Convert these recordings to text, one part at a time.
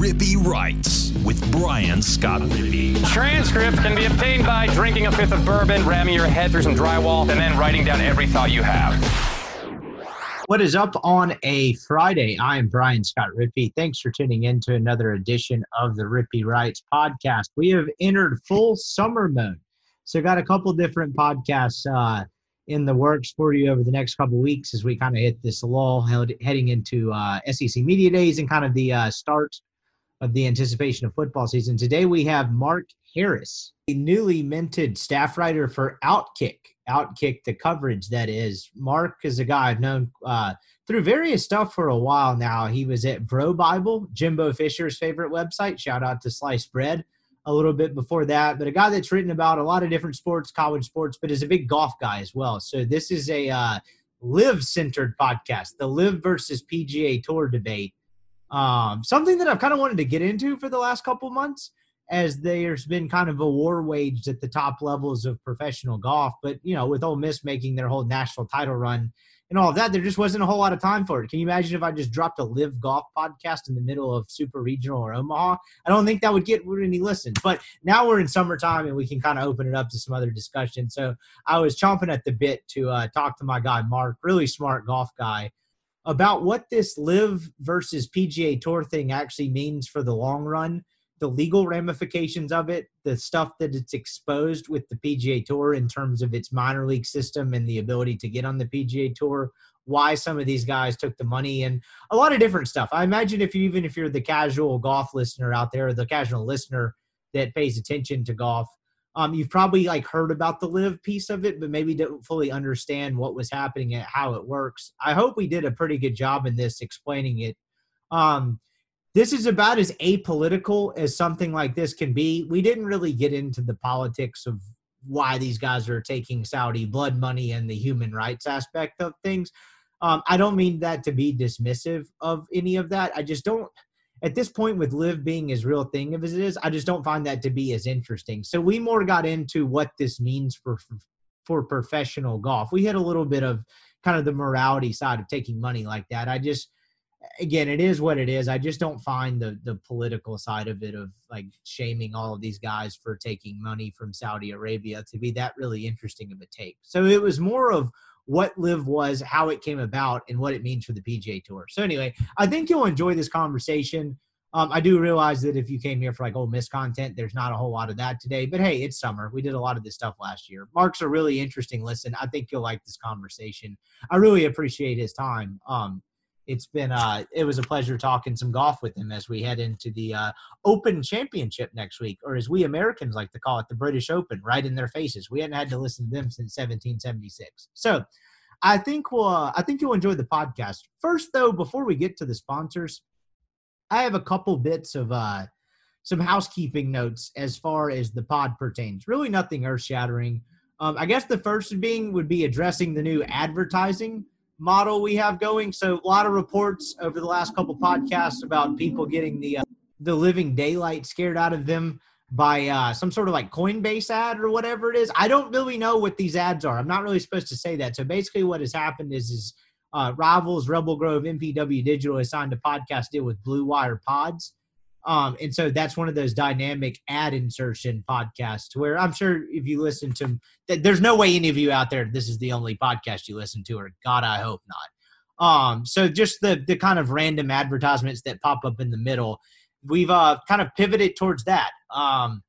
Rippy Writes with Brian Scott Rippy. Transcripts can be obtained by drinking a fifth of bourbon, ramming your head through some drywall, and then writing down every thought you have. What is up on a Friday? I am Brian Scott Rippy. Thanks for tuning in to another edition of the Rippy Writes podcast. We have entered full summer mode. So, got a couple different podcasts uh, in the works for you over the next couple weeks as we kind of hit this lull heading into uh, SEC Media Days and kind of the uh, start of the anticipation of football season. Today we have Mark Harris, a newly minted staff writer for Outkick. Outkick, the coverage that is. Mark is a guy I've known uh, through various stuff for a while now. He was at Bro Bible, Jimbo Fisher's favorite website. Shout out to Slice Bread a little bit before that, but a guy that's written about a lot of different sports, college sports, but is a big golf guy as well. So this is a uh, LIV centered podcast, the LIV versus PGA Tour debate. Um, something that I've kind of wanted to get into for the last couple months, as there's been kind of a war waged at the top levels of professional golf. But you know, with Ole Miss making their whole national title run and all of that, there just wasn't a whole lot of time for it. Can you imagine if I just dropped a LIV golf podcast in the middle of Super Regional or Omaha? I don't think that would get any listens. But now we're in summertime and we can kind of open it up to some other discussion. So I was chomping at the bit to uh, talk to my guy Mark, really smart golf guy, about what this LIV versus PGA Tour thing actually means for the long run the legal ramifications of it, the stuff that it's exposed with the PGA Tour in terms of its minor league system and the ability to get on the PGA Tour, why some of these guys took the money and a lot of different stuff. I imagine if you even if you're the casual golf listener out there, the casual listener that pays attention to golf, um, you've probably like heard about the LIV piece of it, but maybe don't fully understand what was happening and how it works. I hope we did a pretty good job in this explaining it. Um, this is about as apolitical as something like this can be. We didn't really get into the politics of why these guys are taking Saudi blood money and the human rights aspect of things. Um, I don't mean that to be dismissive of any of that. I just don't, at this point, with LIV being as real thing as it is, I just don't find that to be as interesting. So we more got into what this means for for professional golf. We hit a little bit of kind of the morality side of taking money like that. I just again, it is what it is. I just don't find the the political side of it of like shaming all of these guys for taking money from Saudi Arabia to be that really interesting of a take. So it was more of what LIV was, how it came about, and what it means for the PGA Tour. So anyway, I think you'll enjoy this conversation. Um, I do realize that if you came here for like Ole Miss content, there's not a whole lot of that today. But hey, it's summer. We did a lot of this stuff last year. Mark's a really interesting listen. I think you'll like this conversation. I really appreciate his time. Um, it's been uh it was a pleasure talking some golf with him as we head into the uh, Open Championship next week, or as we Americans like to call it, the British Open, right in their faces. We hadn't had to listen to them since 1776. So, I think we'll uh, I think you'll enjoy the podcast. First, though, before we get to the sponsors, I have a couple bits of uh some housekeeping notes as far as the pod pertains. Really, nothing earth shattering. Um, I guess the first being would be addressing the new advertising model we have going. So a lot of reports over the last couple podcasts about people getting the uh, the living daylight scared out of them by uh, some sort of like Coinbase ad or whatever it is. I don't really know what these ads are. I'm not really supposed to say that. So basically, what has happened is is uh, Rivals, Rebel Grove, MPW Digital has signed a podcast deal with Blue Wire Pods. Um, and so that's one of those dynamic ad insertion podcasts where I'm sure if you listen to there's no way any of you out there, this is the only podcast you listen to, or God, I hope not. Um, so just the the kind of random advertisements that pop up in the middle, we've uh, kind of pivoted towards that. Um,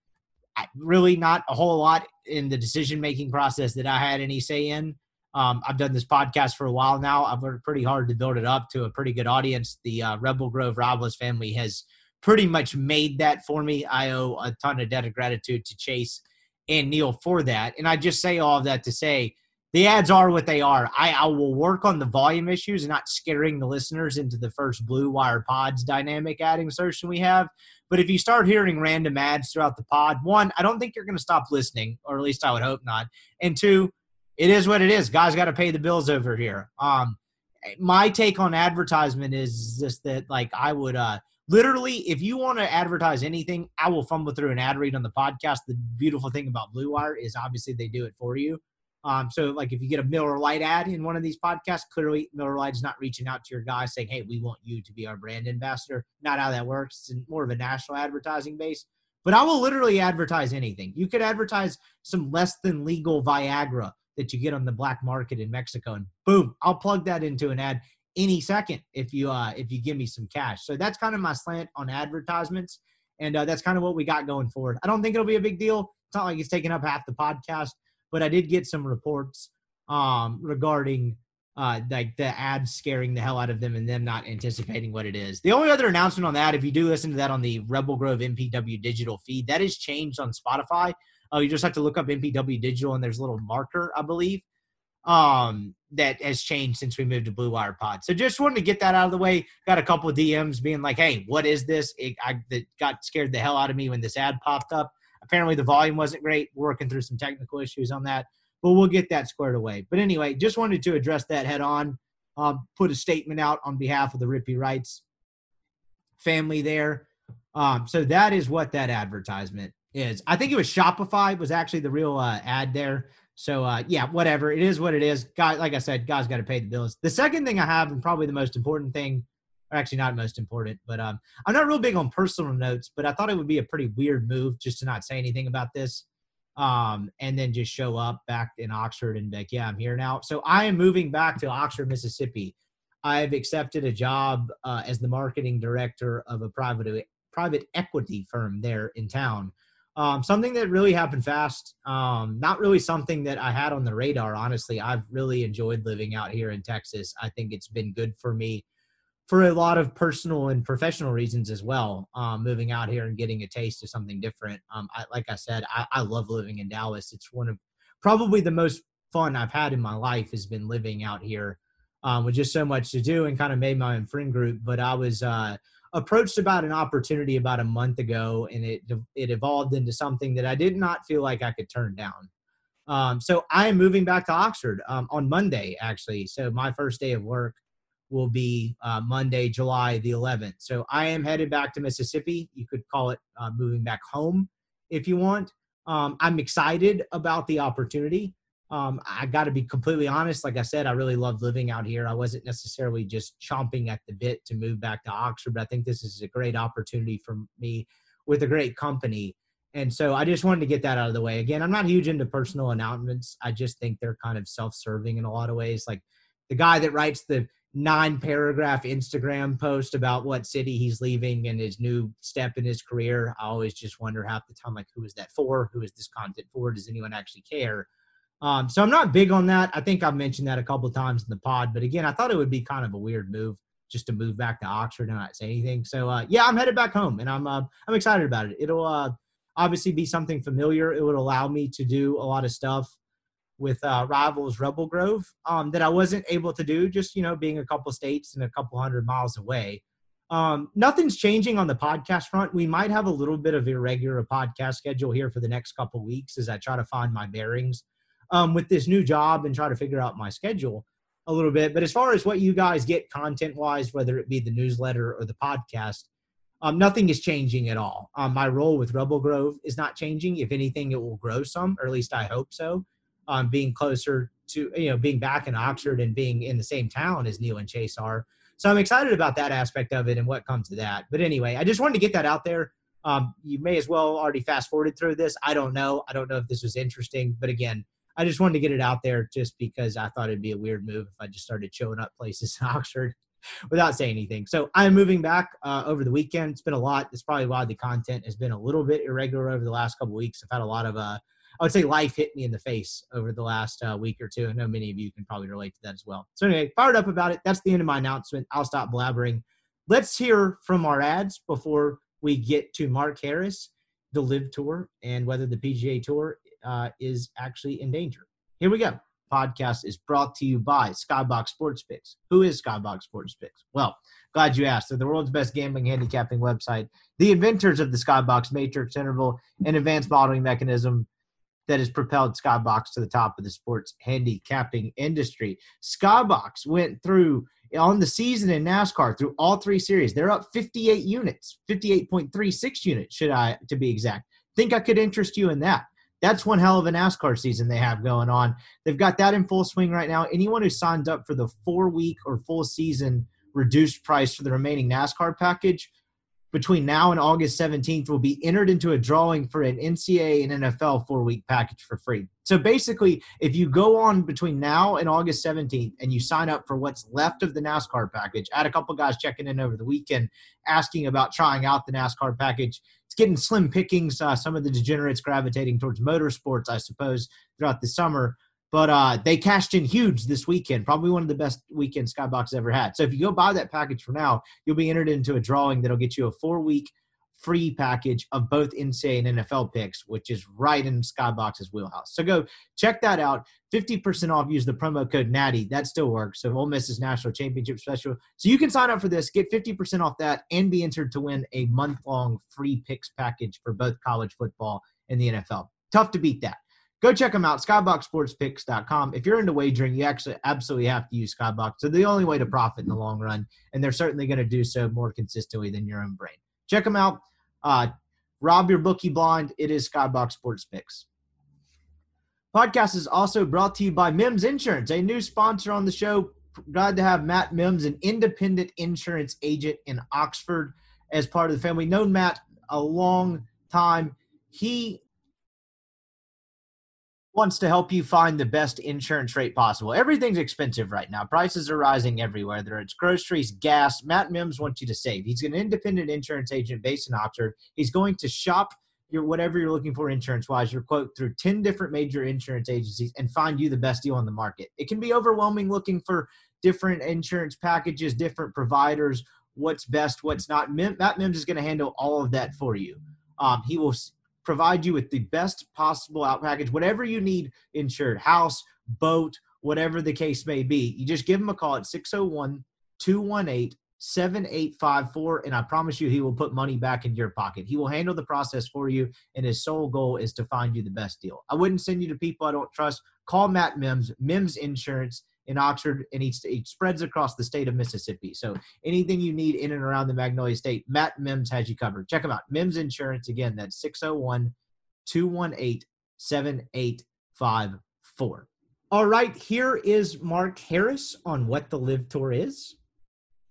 really not a whole lot in the decision making process that I had any say in. Um, I've done this podcast for a while now. I've worked pretty hard to build it up to a pretty good audience. The uh, Rebel Grove Rivals family has pretty much made that for me. I owe a ton of debt of gratitude to Chase and Neil for that. And I just say all of that to say the ads are what they are. I, I will work on the volume issues not scaring the listeners into the first Blue Wire Pods dynamic ad insertion we have. But if you start hearing random ads throughout the pod, one, I don't think you're going to stop listening, or at least I would hope not. And two, it is what it is. Guys got to pay the bills over here. Um, my take on advertisement is just that, like, I would, uh, literally, if you want to advertise anything, I will fumble through an ad read on the podcast. The beautiful thing about Blue Wire is obviously they do it for you. Um, so, like, if you get a Miller Lite ad in one of these podcasts, clearly Miller Lite is not reaching out to your guy saying, "Hey, we want you to be our brand ambassador." Not how that works. It's more of a national advertising base. But I will literally advertise anything. You could advertise some less than legal Viagra that you get on the black market in Mexico, and boom, I'll plug that into an ad any second if you uh, if you give me some cash. So that's kind of my slant on advertisements, and uh, that's kind of what we got going forward. I don't think it'll be a big deal. It's not like it's taking up half the podcast, but I did get some reports um, regarding uh, like the ads scaring the hell out of them and them not anticipating what it is. The only other announcement on that, if you do listen to that on the Rebel Grove MPW digital feed, that is changed on Spotify. Uh, you just have to look up MPW digital and there's a little marker, I believe, um, that has changed since we moved to Blue Wire Pod. So just wanted to get that out of the way. Got a couple of DMs being like, "Hey, what is this?" It, I that got scared the hell out of me when this ad popped up. Apparently, the volume wasn't great. working through some technical issues on that but we'll get that squared away. But anyway, just wanted to address that head on. Uh, put a statement out on behalf of the Rippy Writes family there. Um, so that is what that advertisement is. I think it was Shopify was actually the real uh, ad there. So uh, yeah, whatever it is, what it is. Guy, like I said, guys got to pay the bills. The second thing I have, and probably the most important thing, or actually not most important, but um, I'm not real big on personal notes, but I thought it would be a pretty weird move just to not say anything about this um, and then just show up back in Oxford and be like, yeah, I'm here now. So I am moving back to Oxford, Mississippi. I've accepted a job uh, as the marketing director of a private private equity firm there in town. Um, something that really happened fast. Um, not really something that I had on the radar. Honestly, I've really enjoyed living out here in Texas. I think it's been good for me for a lot of personal and professional reasons as well. Um, moving out here and getting a taste of something different. Um, I, like I said, I, I, love living in Dallas. It's one of probably the most fun I've had in my life has been living out here um, with just so much to do and kind of made my own friend group. But I was uh, approached about an opportunity about a month ago, and it it evolved into something that I did not feel like I could turn down. Um, so I am moving back to Oxford um, on Monday, actually. So my first day of work will be uh, Monday, July the 11th. So I am headed back to Mississippi. You could call it uh, moving back home if you want. Um, I'm excited about the opportunity. Um, I got to be completely honest. Like I said, I really love living out here. I wasn't necessarily just chomping at the bit to move back to Oxford, but I think this is a great opportunity for me with a great company. And so I just wanted to get that out of the way. Again, I'm not huge into personal announcements. I just think they're kind of self serving in a lot of ways. Like the guy that writes the nine paragraph Instagram post about what city he's leaving and his new step in his career. I always just wonder half the time, like, who is that for? Who is this content for? Does anyone actually care? Um, so I'm not big on that. I think I've mentioned that a couple times in the pod, but again, I thought it would be kind of a weird move just to move back to Oxford and not say anything. So uh, yeah, I'm headed back home, and I'm uh, I'm excited about it. It'll uh, obviously be something familiar. It would allow me to do a lot of stuff with uh, rivals Rebel Grove um, that I wasn't able to do, just you know, being a couple states and a couple hundred miles away. Um, nothing's changing on the podcast front. We might have a little bit of irregular podcast schedule here for the next couple weeks as I try to find my bearings um, with this new job and try to figure out my schedule a little bit. But as far as what you guys get content wise, whether it be the newsletter or the podcast, um, nothing is changing at all. Um, my role with Rebel Grove is not changing. If anything, it will grow some, or at least I hope so um, being closer to you know being back in Oxford and being in the same town as Neil and Chase are. So I'm excited about that aspect of it and what comes to that. But anyway, I just wanted to get that out there. Um, you may as well already fast forwarded through this. I don't know. I don't know if this was interesting, but again, I just wanted to get it out there just because I thought it'd be a weird move if I just started showing up places in Oxford without saying anything. So I'm moving back uh, over the weekend. It's been a lot. It's probably why the content has been a little bit irregular over the last couple weeks. I've had a lot of uh, I would say life hit me in the face over the last uh, week or two. I know many of you can probably relate to that as well. So anyway, fired up about it. That's the end of my announcement. I'll stop blabbering. Let's hear from our ads before we get to Mark Harris, the LIV Tour, and whether the PGA Tour uh, is actually in danger. Here we go. Podcast is brought to you by Skybox Sports Picks. Who is Skybox Sports Picks? Well, glad you asked. They're the world's best gambling handicapping website, the inventors of the Skybox Matrix interval and advanced modeling mechanism that has propelled Skybox to the top of the sports handicapping industry. Skybox went through on the season in NASCAR through all three series. They're up 58 units, 58.36 units, should I to be exact. Think I could interest you in that. That's one hell of a NASCAR season they have going on. They've got that in full swing right now. Anyone who signed up for the four week or full season reduced price for the remaining NASCAR package between now and August 17th will be entered into a drawing for an NCAA and NFL four week package for free. So basically, if you go on between now and August 17th and you sign up for what's left of the NASCAR package, I had a couple guys checking in over the weekend asking about trying out the NASCAR package. It's getting slim pickings. Uh, some of the degenerates gravitating towards motorsports, I suppose, throughout the summer. But uh, they cashed in huge this weekend, probably one of the best weekends Skybox ever had. So if you go buy that package for now, you'll be entered into a drawing that'll get you a four week free package of both NCAA and NFL picks, which is right in Skybox's wheelhouse. So go check that out. 50% off. Use the promo code Natty. That still works. So Ole Miss's national championship special. So you can sign up for this, get 50% off that, and be entered to win a month long free picks package for both college football and the NFL. Tough to beat that go check them out skyboxsportspicks.com if you're into wagering you actually absolutely have to use skybox they're the only way to profit in the long run and they're certainly going to do so more consistently than your own brain check them out uh, rob your bookie blind it is skybox sports picks. Podcast is also brought to you by mims insurance a new sponsor on the show. Glad to have matt mims an independent insurance agent in oxford as part of the family. Known matt a long time. He wants to help you find the best insurance rate possible. Everything's expensive right now. Prices are rising everywhere. Whether it's groceries, gas. Matt Mims wants you to save. He's an independent insurance agent based in Oxford. He's going to shop your whatever you're looking for insurance wise, your quote through 10 different major insurance agencies and find you the best deal on the market. It can be overwhelming looking for different insurance packages, different providers, what's best, what's not. Matt Mims is going to handle all of that for you. Um, he will provide you with the best possible out package, whatever you need insured, house, boat, whatever the case may be. You just give him a call at 601 218 7854 and I promise you he will put money back in your pocket. He will handle the process for you and his sole goal is to find you the best deal. I wouldn't send you to people I don't trust. Call Matt Mims, Mims Insurance in Oxford, and he spreads across the state of Mississippi. So anything you need in and around the Magnolia State, Matt Mims has you covered. Check him out. Mims Insurance, again, that's 601 218 7854. All right, here is Mark Harris on what the LIV Tour is,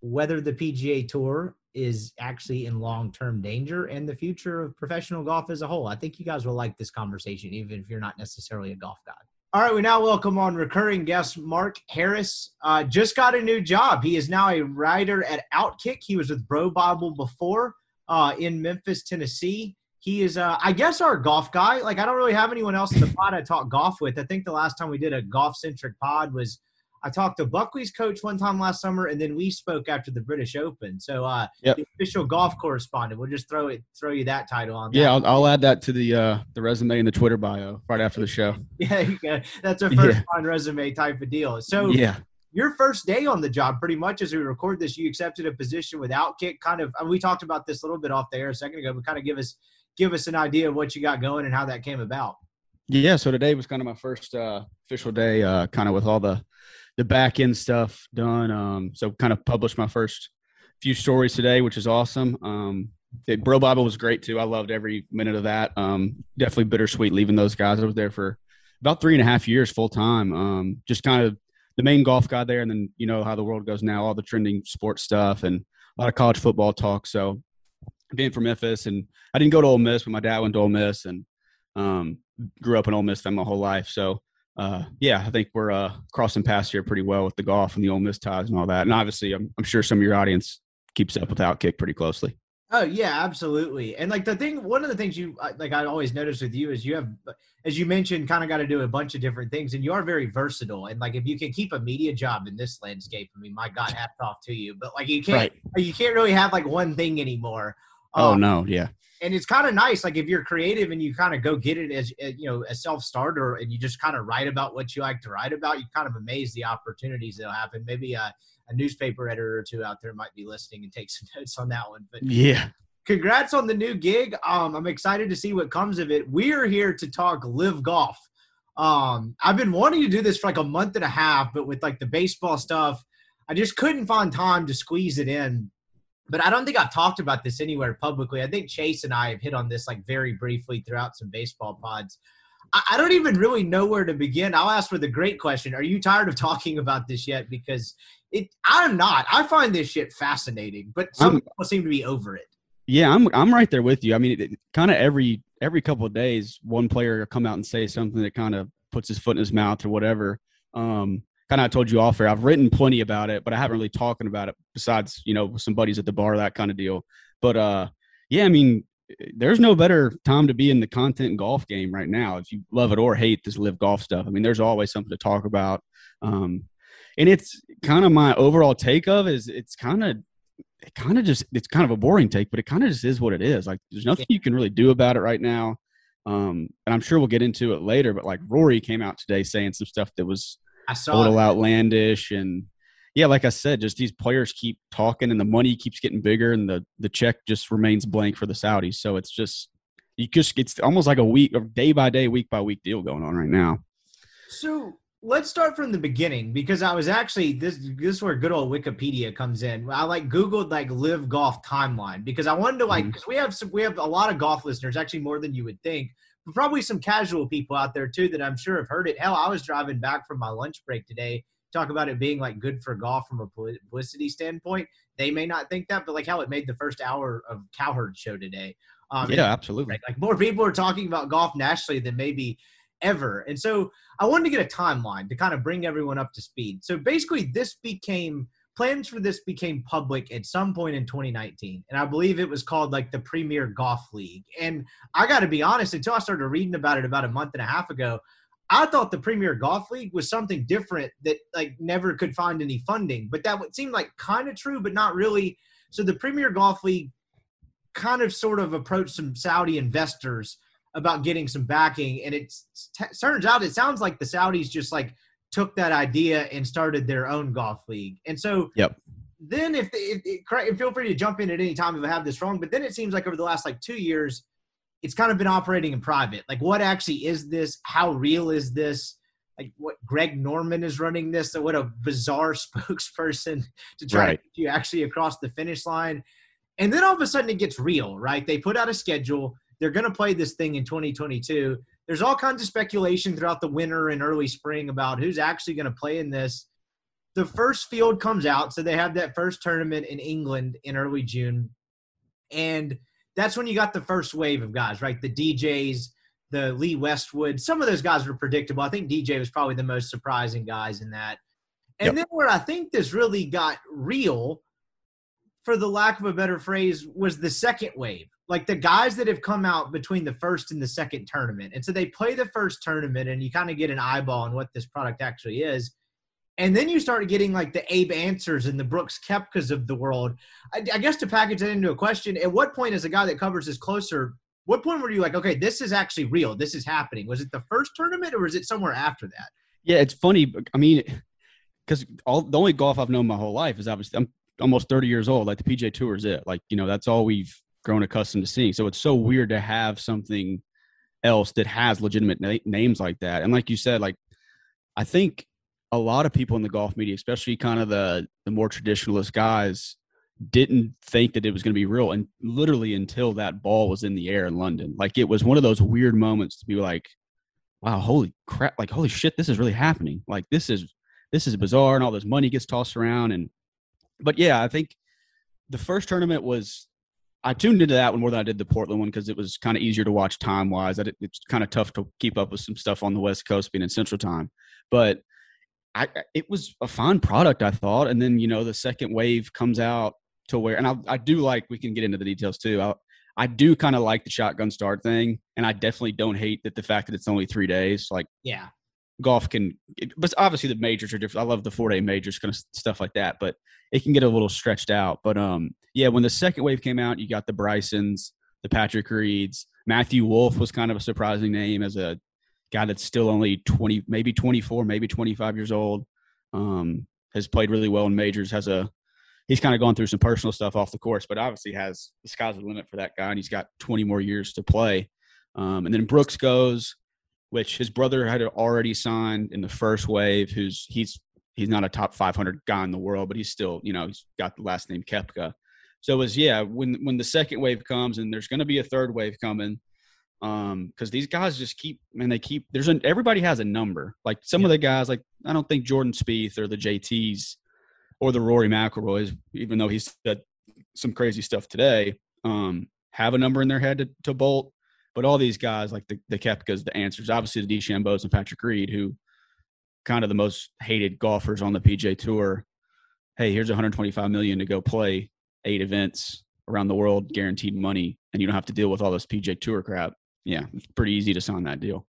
whether the PGA Tour is actually in long term danger, and the future of professional golf as a whole. I think you guys will like this conversation, even if you're not necessarily a golf guy. All right, we now welcome on recurring guest Mark Harris. Uh, just got a new job. He is now a writer at Outkick. He was with Bro Bible before uh, in Memphis, Tennessee. He is, uh, I guess, our golf guy. Like, I don't really have anyone else in the pod I talk golf with. I think the last time we did a golf centric pod was I talked to Buckley's coach one time last summer, and then we spoke after the British Open. So, uh, yep. the official golf correspondent. We'll just throw it, throw you that title on. Yeah, I'll, I'll, add that to the uh, the resume and the Twitter bio right after the show. yeah, that's a first yeah. resume type of deal. So, yeah, your first day on the job, pretty much as we record this, you accepted a position with Outkick. Kind of, we talked about this a little bit off the air a second ago, but kind of give us give us an idea of what you got going and how that came about. Yeah, so today was kind of my first uh, official day, uh, kind of with all the the back end stuff done. Um, so kind of published my first few stories today, which is awesome. Um, Bro Bible was great too. I loved every minute of that. Um, definitely bittersweet leaving those guys. I was there for about three and a half years full time. Um, just kind of the main golf guy there, and then you know how the world goes now, all the trending sports stuff and a lot of college football talk. So being from Memphis, and I didn't go to Ole Miss, but my dad went to Ole Miss, and um, grew up in Ole Miss my whole life. So uh, yeah, I think we're uh, crossing paths here pretty well with the golf and the Ole Miss ties and all that. And obviously, I'm, I'm sure some of your audience keeps up with Outkick pretty closely. Oh yeah, absolutely. And like the thing, one of the things you like, I always notice with you is you have, as you mentioned, kind of got to do a bunch of different things, and you are very versatile. And like, if you can keep a media job in this landscape, I mean, my God, hats off to you. But like, you can't, right. you can't really have like one thing anymore. Oh um, no, yeah. and it's kind of nice like if you're creative and you kind of go get it as you know a self-starter and you just kind of write about what you like to write about you kind of amaze the opportunities that'll happen. Maybe a, a newspaper editor or two out there might be listening and take some notes on that one but yeah. congrats on the new gig. Um, i'm excited to see what comes of it. We're here to talk LIV golf. Um, i've been wanting to do this for like a month and a half but with like the baseball stuff i just couldn't find time to squeeze it in but I don't think I've talked about this anywhere publicly. I think Chase and I have hit on this like very briefly throughout some baseball pods. I, I don't even really know where to begin. I'll ask for the great question. Are you tired of talking about this yet? Because it, I'm not. I find this shit fascinating, but some I'm- people seem to be over it. Yeah, I'm I'm right there with you. I mean, kind of every every couple of days, one player will come out and say something that kind of puts his foot in his mouth or whatever. Um, kind of told you off air. I've written plenty about it, but I haven't really talking about it besides you know some buddies at the bar, that kind of deal. But uh, yeah, I mean, there's no better time to be in the content golf game right now. If you love it or hate this LIV golf stuff, I mean, there's always something to talk about. Um, and it's kind of my overall take of is it's kind of it kind of just it's kind of a boring take, but it kind of just is what it is. Like there's nothing you can really do about it right now. Um, and I'm sure we'll get into it later, but like Rory came out today saying some stuff that was I a saw a little it. outlandish and yeah, like I said, just these players keep talking and the money keeps getting bigger and the the check just remains blank for the Saudis. So it's just you just it's almost like a week or day by day, week by week deal going on right now. So let's start from the beginning because I was actually this this is where good old Wikipedia comes in. I like Googled like LIV golf timeline because I wanted to like mm-hmm. because we have some we have a lot of golf listeners, actually more than you would think, but probably some casual people out there too that I'm sure have heard it. Hell, I was driving back from my lunch break today. Talk about it being like good for golf from a publicity standpoint. They may not think that, but like how it made the first hour of Cowherd show today. Um, yeah, absolutely. Like more people are talking about golf nationally than maybe ever. And so I wanted to get a timeline to kind of bring everyone up to speed. So basically, this became plans for this became public at some point in 2019. And I believe it was called like the Premier Golf League. And I got to be honest, until I started reading about it about a month and a half ago, I thought the Premier Golf League was something different that like never could find any funding. But that would seem like kind of true, but not really. So the Premier Golf League kind of sort of approached some Saudi investors about getting some backing, and it turns out it sounds like the Saudis just like took that idea and started their own golf league. And so, Yep. Then, if, if, if feel free to jump in at any time if I have this wrong, but then it seems like over the last like two years, it's kind of been operating in private. Like, what actually is this? How real is this? Like, what Greg Norman is running this? So what a bizarre spokesperson to try Right. to get you actually across the finish line. And then all of a sudden it gets real, right? They put out a schedule. They're going to play this thing in 2022. There's all kinds of speculation throughout the winter and early spring about who's actually going to play in this. The first field comes out, so they have that first tournament in England in early June. And that's when you got the first wave of guys, right? The DJs, the Lee Westwood. Some of those guys were predictable. I think DJ was probably the most surprising guys in that. And Yep. then where I think this really got real, for the lack of a better phrase, was the second wave. Like the guys that have come out between the first and the second tournament. And so they play the first tournament and you kind of get an eyeball on what this product actually is. And then you start getting like the Abe Ancers and the Brooks Koepkas of the world. I, I guess to package that into a question, at what point, as a guy that covers this closer, what point were you like, okay, this is actually real? This is happening? Was it the first tournament or was it somewhere after that? Yeah, it's funny. I mean, because all the only golf I've known my whole life is obviously I'm almost 30 years old. Like the PGA Tour is it. Like you know that's all we've grown accustomed to seeing. So it's so weird to have something else that has legitimate na- names like that. And like you said, like I think a lot of people in the golf media, especially kind of the the more traditionalist guys, didn't think that it was going to be real, and literally until that ball was in the air in London, like it was one of those weird moments to be like, "Wow, holy crap! Like holy shit, this is really happening! Like this is this is bizarre," and all this money gets tossed around, and but yeah, I think the first tournament was I tuned into that one more than I did the Portland one because it was kind of easier to watch time wise. It's kind of tough to keep up with some stuff on the West Coast being in Central Time, but I it was a fine product I thought. And then you know the second wave comes out to where, and I, I do like we can get into the details too. I, I do kind of like the shotgun start thing, and I definitely don't hate that the fact that it's only three days. Like Yeah. Golf can, it, but obviously the majors are different. I love the four day majors, kind of stuff like that, but it can get a little stretched out. But um, yeah, when the second wave came out, you got the Brysons, the Patrick Reeds, Matthew Wolff was kind of a surprising name as a guy that's still only twenty, maybe twenty four, maybe twenty five years old. Um, has played really well in majors. Has a he's kind of gone through some personal stuff off the course, but obviously has the sky's the limit for that guy, and he's got twenty more years to play. Um, and then Brooks goes which his brother had already signed in the first wave. Who's he's he's not a top 500 guy in the world, but he's still you know he's got the last name Koepka. So it was yeah when when the second wave comes and there's going to be a third wave coming. Um, because these guys just keep, man, they keep. There's an everybody has a number. Like some of the guys, like I don't think Jordan Spieth or the JTs or the Rory McIlroys, even though he's said some crazy stuff today, um, have a number in their head to, to bolt. But all these guys, like the the Koepkas, the Ancers, obviously the DeChambeaus and Patrick Reed, who kind of the most hated golfers on the PGA Tour. Hey, here's 125 million to go play eight events around the world, guaranteed money, and you don't have to deal with all this PGA Tour crap. Yeah, it's pretty easy to sign that deal.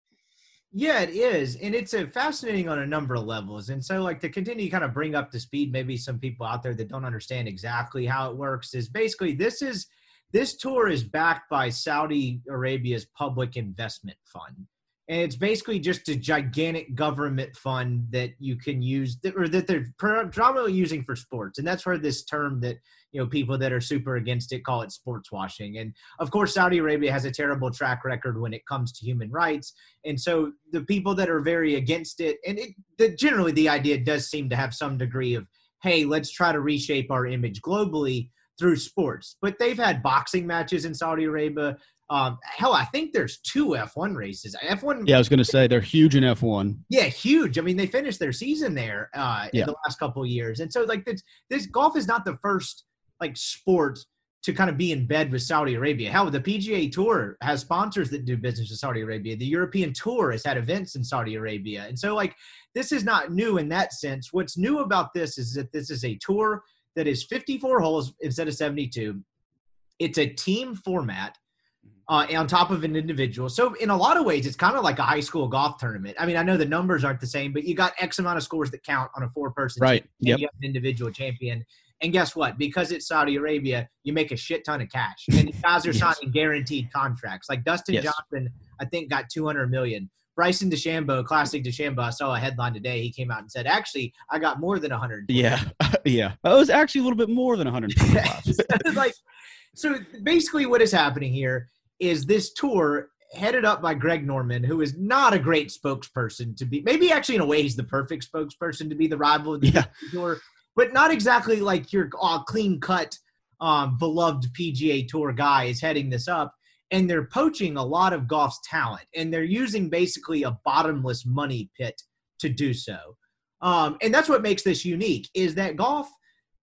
Yeah, it is. And it's a fascinating on a number of levels. And so like to continue to kind of bring up to speed maybe some people out there that don't understand exactly how it works is basically this is this tour is backed by Saudi Arabia's public investment fund. And it's basically just a gigantic government fund that you can use or that they're predominantly using for sports. And that's where this term that you know people that are super against it call it sports washing and of course saudi arabia has a terrible track record when it comes to human rights and so the people that are very against it and it the, generally the idea does seem to have some degree of hey let's try to reshape our image globally through sports but they've had boxing matches in saudi arabia um, hell, I think there's two F1 races. F1. Yeah, I was going to say they're huge in F1. Yeah, huge. I mean, they finished their season there uh, yeah. in the last couple years, and so like this, this golf is not the first like sport to kind of be in bed with Saudi Arabia. Hell, the PGA Tour has sponsors that do business with Saudi Arabia. The European Tour has had events in Saudi Arabia. And so, like, this is not new in that sense. What's new about this is that this is a tour that is 54 holes instead of 72. It's a team format. Uh, on top of an individual. So in a lot of ways, it's kind of like a high school golf tournament. I mean, I know the numbers aren't the same, but you got X amount of scores that count on a four person. Right. Yeah. You have an individual champion. And guess what? Because it's Saudi Arabia, you make a shit ton of cash. And guys are yes. signing guaranteed contracts. Like Dustin yes. Johnson, I think got 200 million. Bryson DeChambeau, classic DeChambeau. I saw a headline today. He came out and said, "Actually, I got more than 100." Yeah, yeah. It was actually a little bit more than 100. like, so basically, what is happening here is this tour headed up by Greg Norman, who is not a great spokesperson to be. Maybe actually, in a way, he's the perfect spokesperson to be the rival of the yeah. tour but not exactly like your uh, clean cut, um, beloved PGA Tour guy is heading this up. And they're poaching a lot of golf's talent, and they're using basically a bottomless money pit to do so. Um, and that's what makes this unique is that golf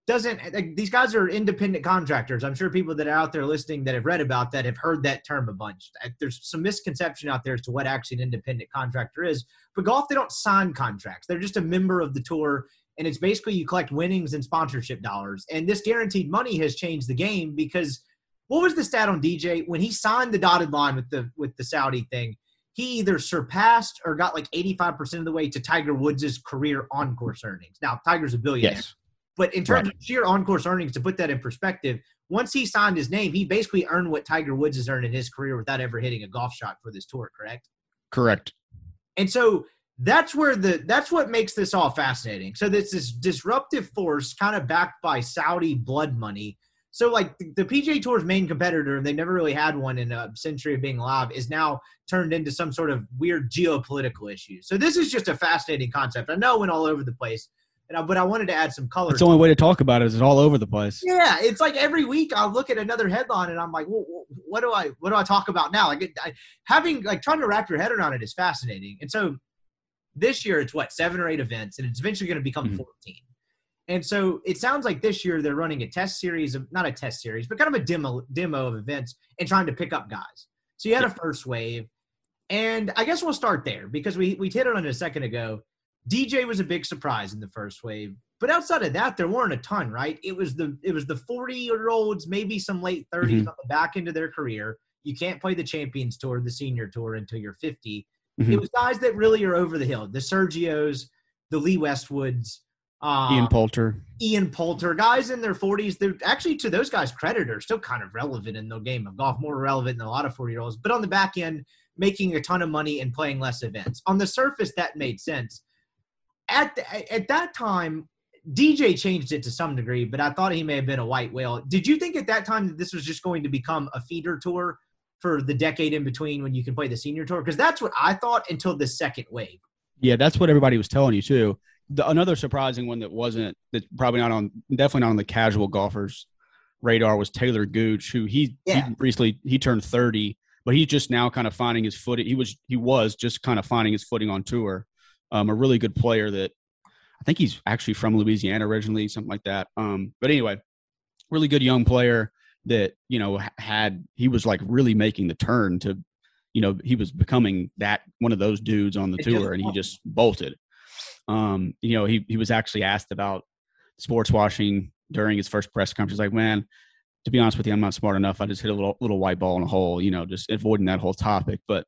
doesn't like, these guys are independent contractors i'm sure people that are out there listening that have read about that have heard that term a bunch there's some misconception out there as to what actually an independent contractor is but golf they don't sign contracts they're just a member of the tour and it's basically you collect winnings and sponsorship dollars. And this guaranteed money has changed the game because what was the stat on DJ when he signed the dotted line with the with the Saudi thing? He either surpassed or got like 85% of the way to Tiger Woods' career on course earnings. Now, Tiger's a billionaire. Yes. But in terms right. of sheer on course earnings, to put that in perspective, once he signed his name, he basically earned what Tiger Woods has earned in his career without ever hitting a golf shot for this tour, correct? Correct. And so that's where the that's what makes this all fascinating. So this this disruptive force, kind of backed by Saudi blood money. So like the, the PGA Tour's main competitor, and they never really had one in a century of being alive, is now turned into some sort of weird geopolitical issue. So this is just a fascinating concept. I know it went all over the place, I, but I wanted to add some color. It's the only way to talk about it is it's all over the place. Yeah, it's like every week I'll look at another headline and I'm like, well, what do I what do I talk about now? Like I, having like trying to wrap your head around it is fascinating. And so this year it's what seven or eight events, and it's eventually going to become mm-hmm. 14. And so it sounds like this year they're running a test series of not a test series, but kind of a demo demo of events and trying to pick up guys. So you had a first wave, and I guess we'll start there because we we hit it on it a second ago. DJ was a big surprise in the first wave, but outside of that, there weren't a ton. Right? It was the it was the 40 year olds, maybe some late 30s mm-hmm. on the back into their career. You can't play the Champions Tour, the Senior Tour until you're 50. Mm-hmm. It was guys that really are over the hill. The Sergios, the Lee Westwoods, um, Ian Poulter, Ian Poulter, guys in their 40s. They're actually to those guys' credit are still kind of relevant in the game of golf, more relevant than a lot of 40 year olds. But on the back end, making a ton of money and playing less events. On the surface, that made sense. At the, at that time, DJ changed it to some degree, but I thought he may have been a white whale. Did you think at that time that this was just going to become a feeder tour for the decade in between when you can play the senior tour? Because that's what I thought until the second wave. Yeah, that's what everybody was telling you too. The, another surprising one that wasn't that probably not on definitely not on the casual golfers radar was Taylor Gooch, who he, yeah. he recently he turned 30, but he's just now kind of finding his footing. He was he was just kind of finding his footing on tour. Um, a really good player that I think he's actually from Louisiana originally, something like that. Um, but anyway, really good young player that you know had he was like really making the turn to you know he was becoming that one of those dudes on the It tour and he just bolted um you know he he was actually asked about sports washing during his first press conference. He's like man to be honest with you i'm not smart enough. I just hit a little little white ball in a hole you know just avoiding that whole topic. But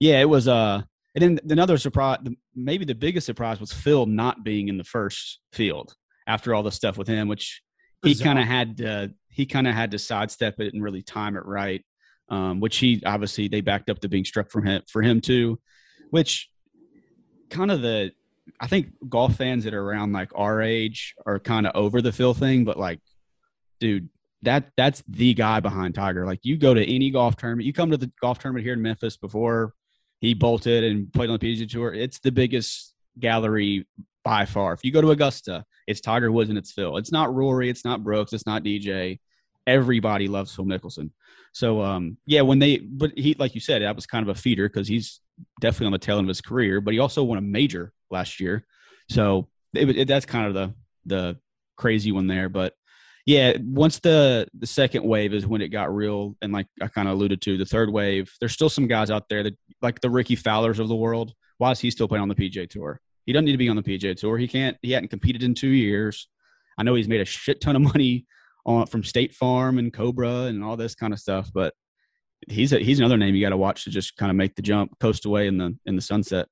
yeah it was uh and then another surprise maybe the biggest surprise was phil not being in the first field after all the stuff with him which he kind of had to, he kind of had to sidestep it and really time it right. Um, which he obviously they backed up to being struck from him for him too which kind of the i think golf fans that are around like our age are kind of over the phil thing but like dude that that's the guy behind tiger. Like you go to any golf tournament you come to the golf tournament here in memphis before he bolted and played on the pga tour it's the biggest gallery by far. If you go to augusta it's tiger woods and it's phil. It's not rory it's not brooks it's not dj everybody loves phil mickelson. So um yeah when they but he like you said that was kind of a feeder because he's definitely on the tail end of his career but he also won a major last year. So it, it, that's kind of the the crazy one there. But yeah once the the second wave is when it got real and like i kind of alluded to the third wave there's still some guys out there that like the rickie fowlers of the world why is he still playing on the pga tour? He doesn't need to be on the pga tour. He can't he hadn't competed in two years. I know he's made a shit ton of money on from state farm and cobra and all this kind of stuff but he's a, he's another name you got to watch to just kind of make the jump coast away in the in the sunset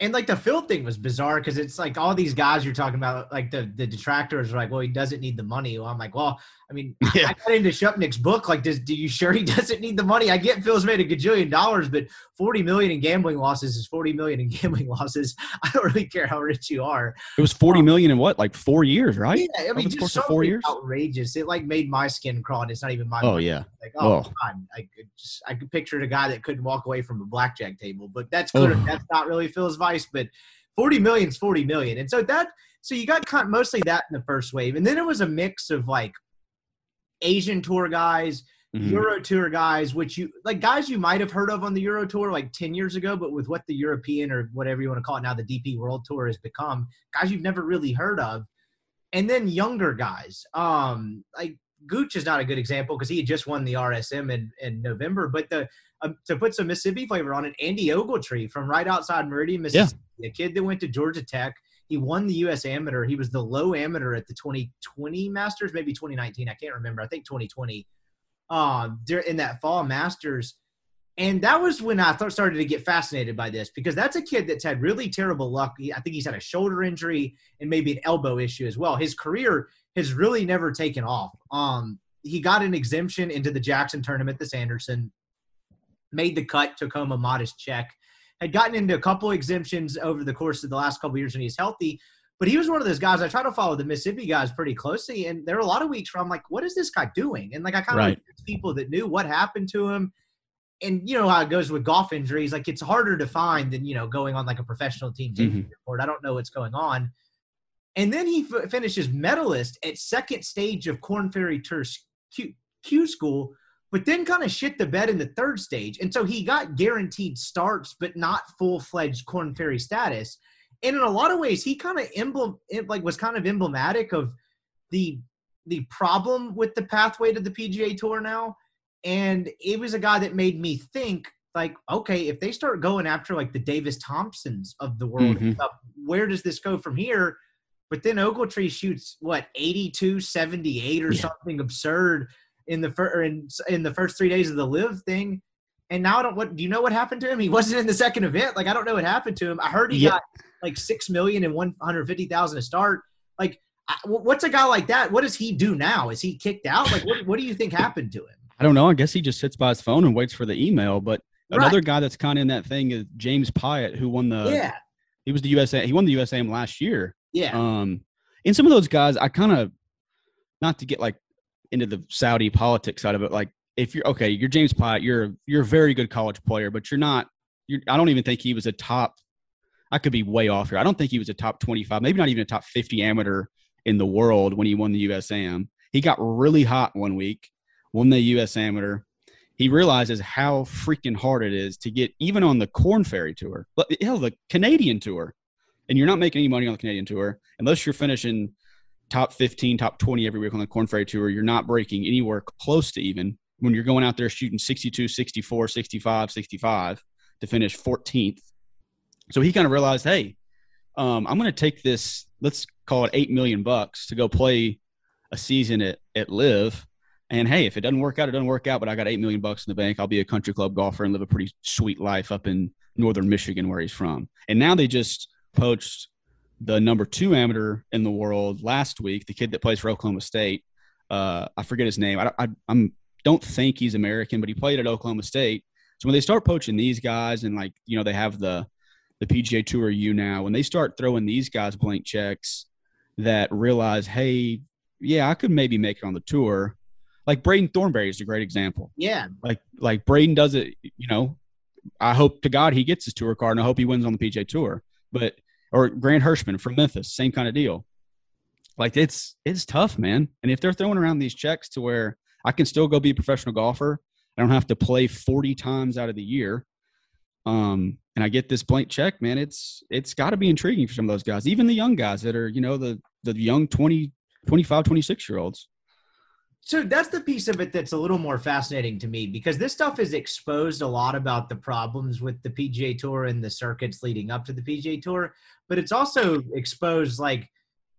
And like the Phil thing was bizarre because it's like all these guys you're talking about, like the the detractors are like, well, he doesn't need the money. Well, I'm like, well, I mean, Yeah. I got into Shipnuck's book. Like, does do you sure he doesn't need the money? I get Phil's made a gajillion dollars, but 40 million in gambling losses is 40 million in gambling losses. I don't really care how rich you are. it was 40 um, million in what like four years right Yeah, I mean, just of four years? outrageous. It like made my skin crawl. And it's not even my. oh money. yeah Like, oh, Oh. God, I could just I could picture a guy that couldn't walk away from a blackjack table. But that's clear. Oh. That's not really Phil's But 40 million is 40 million, and so that so you got kind mostly that in the first wave, and then it was a mix of like Asian tour guys. Mhm. Euro Tour guys, which you like guys you might have heard of on the Euro Tour like 10 years ago, but with what the European or whatever you want to call it now, the DP World Tour has become, guys you've never really heard of. And then younger guys. Um, like Gooch is not a good example because he had just won the RSM in, in November. But the um, to put some Mississippi flavor on it, Andy Ogletree from right outside Meridian, Mississippi, a kid that went to Georgia Tech. He won the U.S. Amateur. He was the low amateur at the 2020 Masters, maybe 2019. I can't remember. I think 2020 um, dur- in that fall Masters. And that was when I th- started to get fascinated by this because that's a kid that's had really terrible luck. I think he's had a shoulder injury and maybe an elbow issue as well. His career has really never taken off. Um, he got an exemption into the Jackson tournament, the Sanderson, made the cut, took home a modest check, had gotten into a couple exemptions over the course of the last couple years when he's healthy. But he was one of those guys. I try to follow the Mississippi guys pretty closely, and there are a lot of weeks where I'm like, "What is this guy doing?" And like, I kind of Right. like people that knew what happened to him. And you know how it goes with golf injuries. Like it's harder to find than you know going on like a professional team's mm-hmm. injury report. I don't know what's going on. And then he f- finishes medalist at second stage of Korn Ferry Tour's Q, Q school, but then kind of shit the bed in the third stage. And so he got guaranteed starts, but not full fledged Korn Ferry status. And in a lot of ways, he kind of emblem like was kind of emblematic of the the problem with the pathway to the PGA Tour now. And it was a guy that made me think like, okay, if they start going after like the Davis Thompsons of the world, Mhm. stuff, where does this go from here? But then Ogletree shoots what 82, 78 or Yeah. something absurd in the first in, in the first three days of the LIV thing. And now I don't what do you know what happened to him? He wasn't in the second event. Like I don't know what happened to him. I heard he Yeah. got like six million and one hundred fifty thousand to start. Like what's a guy like that? What does he do now? Is he kicked out? Like what, what do you think happened to him? I don't know. I guess he just sits by his phone and waits for the email. But Right. another guy that's kind of in that thing is James Piot, who won the. yeah. He was the USA. He won the USAM last year. Yeah. Um, and some of those guys, I kind of, not to get like into the Saudi politics side of it. Like, if you're okay, you're James Piot. You're you're a very good college player, but you're not. You're. I don't even think he was a top. I could be way off here. I don't think he was a top 25, maybe not even a top 50 amateur in the world when he won the USAM. He got really hot one week, won the US Amateur. he realizes how freaking hard it is to get even on the Korn Ferry tour, hell, the Canadian tour, and you're not making any money on the Canadian tour unless you're finishing top 15, top 20 every week on the Korn Ferry tour. You're not breaking anywhere close to even when you're going out there shooting 62, 64, 65, 65 to finish 14th. So he kind of realized, hey, um, I'm going to take this, let's call it eight million bucks to go play a season at, at LIV. And hey, if it doesn't work out, it doesn't work out. But I got eight million bucks in the bank. I'll be a country club golfer and live a pretty sweet life up in northern Michigan, where he's from. And now they just poached the number two amateur in the world last week, the kid that plays for Oklahoma State. Uh, I forget his name. I, I I'm, don't think he's American, but he played at Oklahoma State. So when they start poaching these guys, and like you know they have the the PGA Tour U now, when they start throwing these guys blank checks that realize, hey, yeah, I could maybe make it on the tour. Like Braden Thornberry is a great example. Yeah. Like like Braden does it, you know. I hope to God he gets his tour card and I hope he wins on the PGA Tour. But or Grant Hirschman from Memphis, same kind of deal. Like it's it's tough, man. And if they're throwing around these checks to where I can still go be a professional golfer, I don't have to play 40 times out of the year. Um, and I get this blank check, man. It's it's got to be intriguing for some of those guys, even the young guys that are, you know, the the young 20, 25, 26 year olds. So that's the piece of it that's a little more fascinating to me because this stuff is exposed a lot about the problems with the PGA Tour and the circuits leading up to the PGA Tour, but it's also exposed like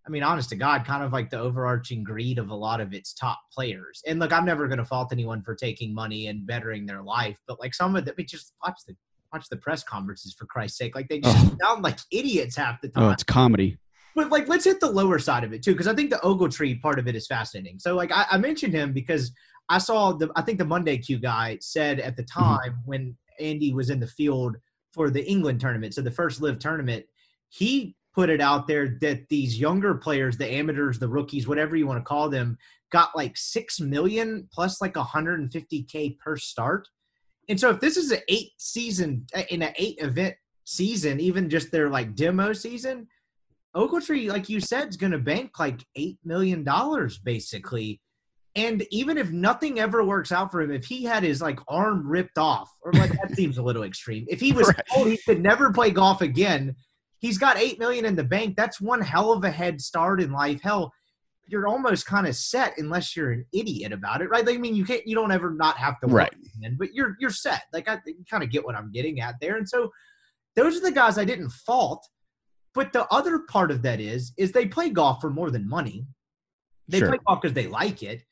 I mean, honest to God, kind of like the overarching greed of a lot of its top players. And look, I'm never going to fault anyone for taking money and bettering their life, but like some of them, I mean, just watch the watch the press conferences for Christ's sake. Like they just oh. sound like idiots half the time. Oh, it's comedy. But like, let's hit the lower side of it too, because I think the Ogletree part of it is fascinating. So like, I, I, mentioned him because I saw the I think the Monday Q guy said at the mm-hmm. time mm-hmm. when Andy was in the field for the England tournament, so the first LIV tournament, he put it out there that these younger players, the amateurs, the rookies, whatever you want to call them, got like six million plus like 150k per start. And so if this is an eight season in an eight event season, even just their like demo season, Ogletree, like you said, is going to bank like eight million dollars basically. And even if nothing ever works out for him, if he had his like arm ripped off, or like that seems a little extreme. If he was right. told he could never play golf again, he's got eight million in the bank. That's one hell of a head start in life. Hell, you're almost kind of set unless you're an idiot about it, right? Like, I mean, you can't, you don't ever not have to right. Again, but you're you're set. Like, I kind of get what I'm getting at there. And so, those are the guys I didn't fault. But the other part of that is, is they play golf for more than money. They sure. play golf because they like it.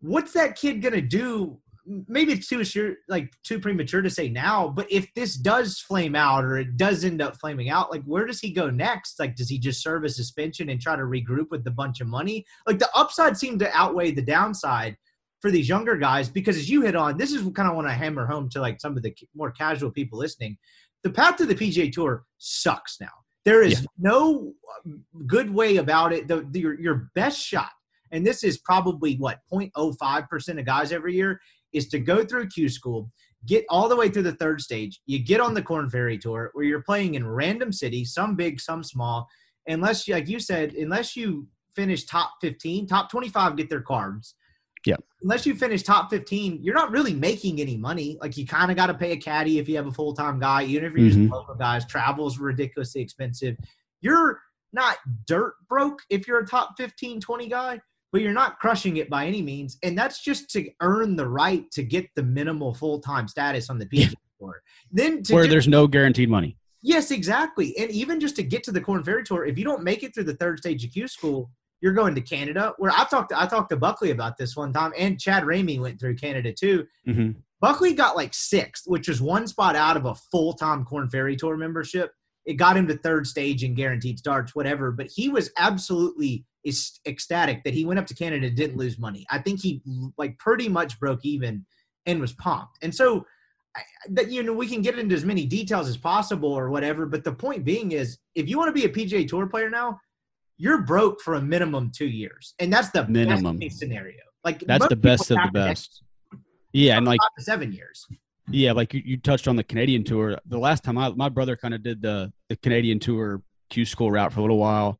What's that kid gonna do maybe it's too sure like too premature to say now but if this does flame out or it does end up flaming out like where does he go next like does he just serve a suspension and try to regroup with a bunch of money like the upside seemed to outweigh the downside for these younger guys because as you hit on this is kind of want to hammer home to like some of the more casual people listening the path to the pga tour sucks now there is yeah. no um, good way about it the, the your, your best shot and this is probably what 0.05% of guys every year is to go through Q school, get all the way through the third stage. You get on the Korn Ferry Tour where you're playing in random cities, some big, some small. Unless, like you said, unless you finish top 15, top 25 get their cards. Yeah. Unless you finish top 15, you're not really making any money. Like you kind of got to pay a caddy if you have a full time guy. Even if you're mm-hmm. using local guys, travel's ridiculously expensive. You're not dirt broke if you're a top 15, 20 guy, but you're not crushing it by any means. And that's just to earn the right to get the minimal full time status on the PGA Tour. Then where there's no guaranteed money. Yes, exactly. And even just to get to the Korn Ferry Tour, if you don't make it through the third stage of Q school, you're going to Canada. Where I've talked, to, I talked to Buckley about this one time, and Chad Ramey went through Canada too. Mm-hmm. Buckley got like sixth, which is one spot out of a full time Korn Ferry Tour membership. It got him to third stage and guaranteed starts, whatever. But he was absolutely ecstatic that he went up to Canada and didn't lose money. I think he like pretty much broke even and was pumped. And so that you know we can get into as many details as possible or whatever, but the point being is if you want to be a PGA Tour player now, you're broke for a minimum 2 years. And that's the minimum scenario. Like That's the best of the best. Yeah, and like 7 years. Yeah, like you, you touched on the Canadian tour. The last time I my brother kind of did the the Canadian tour Q school route for a little while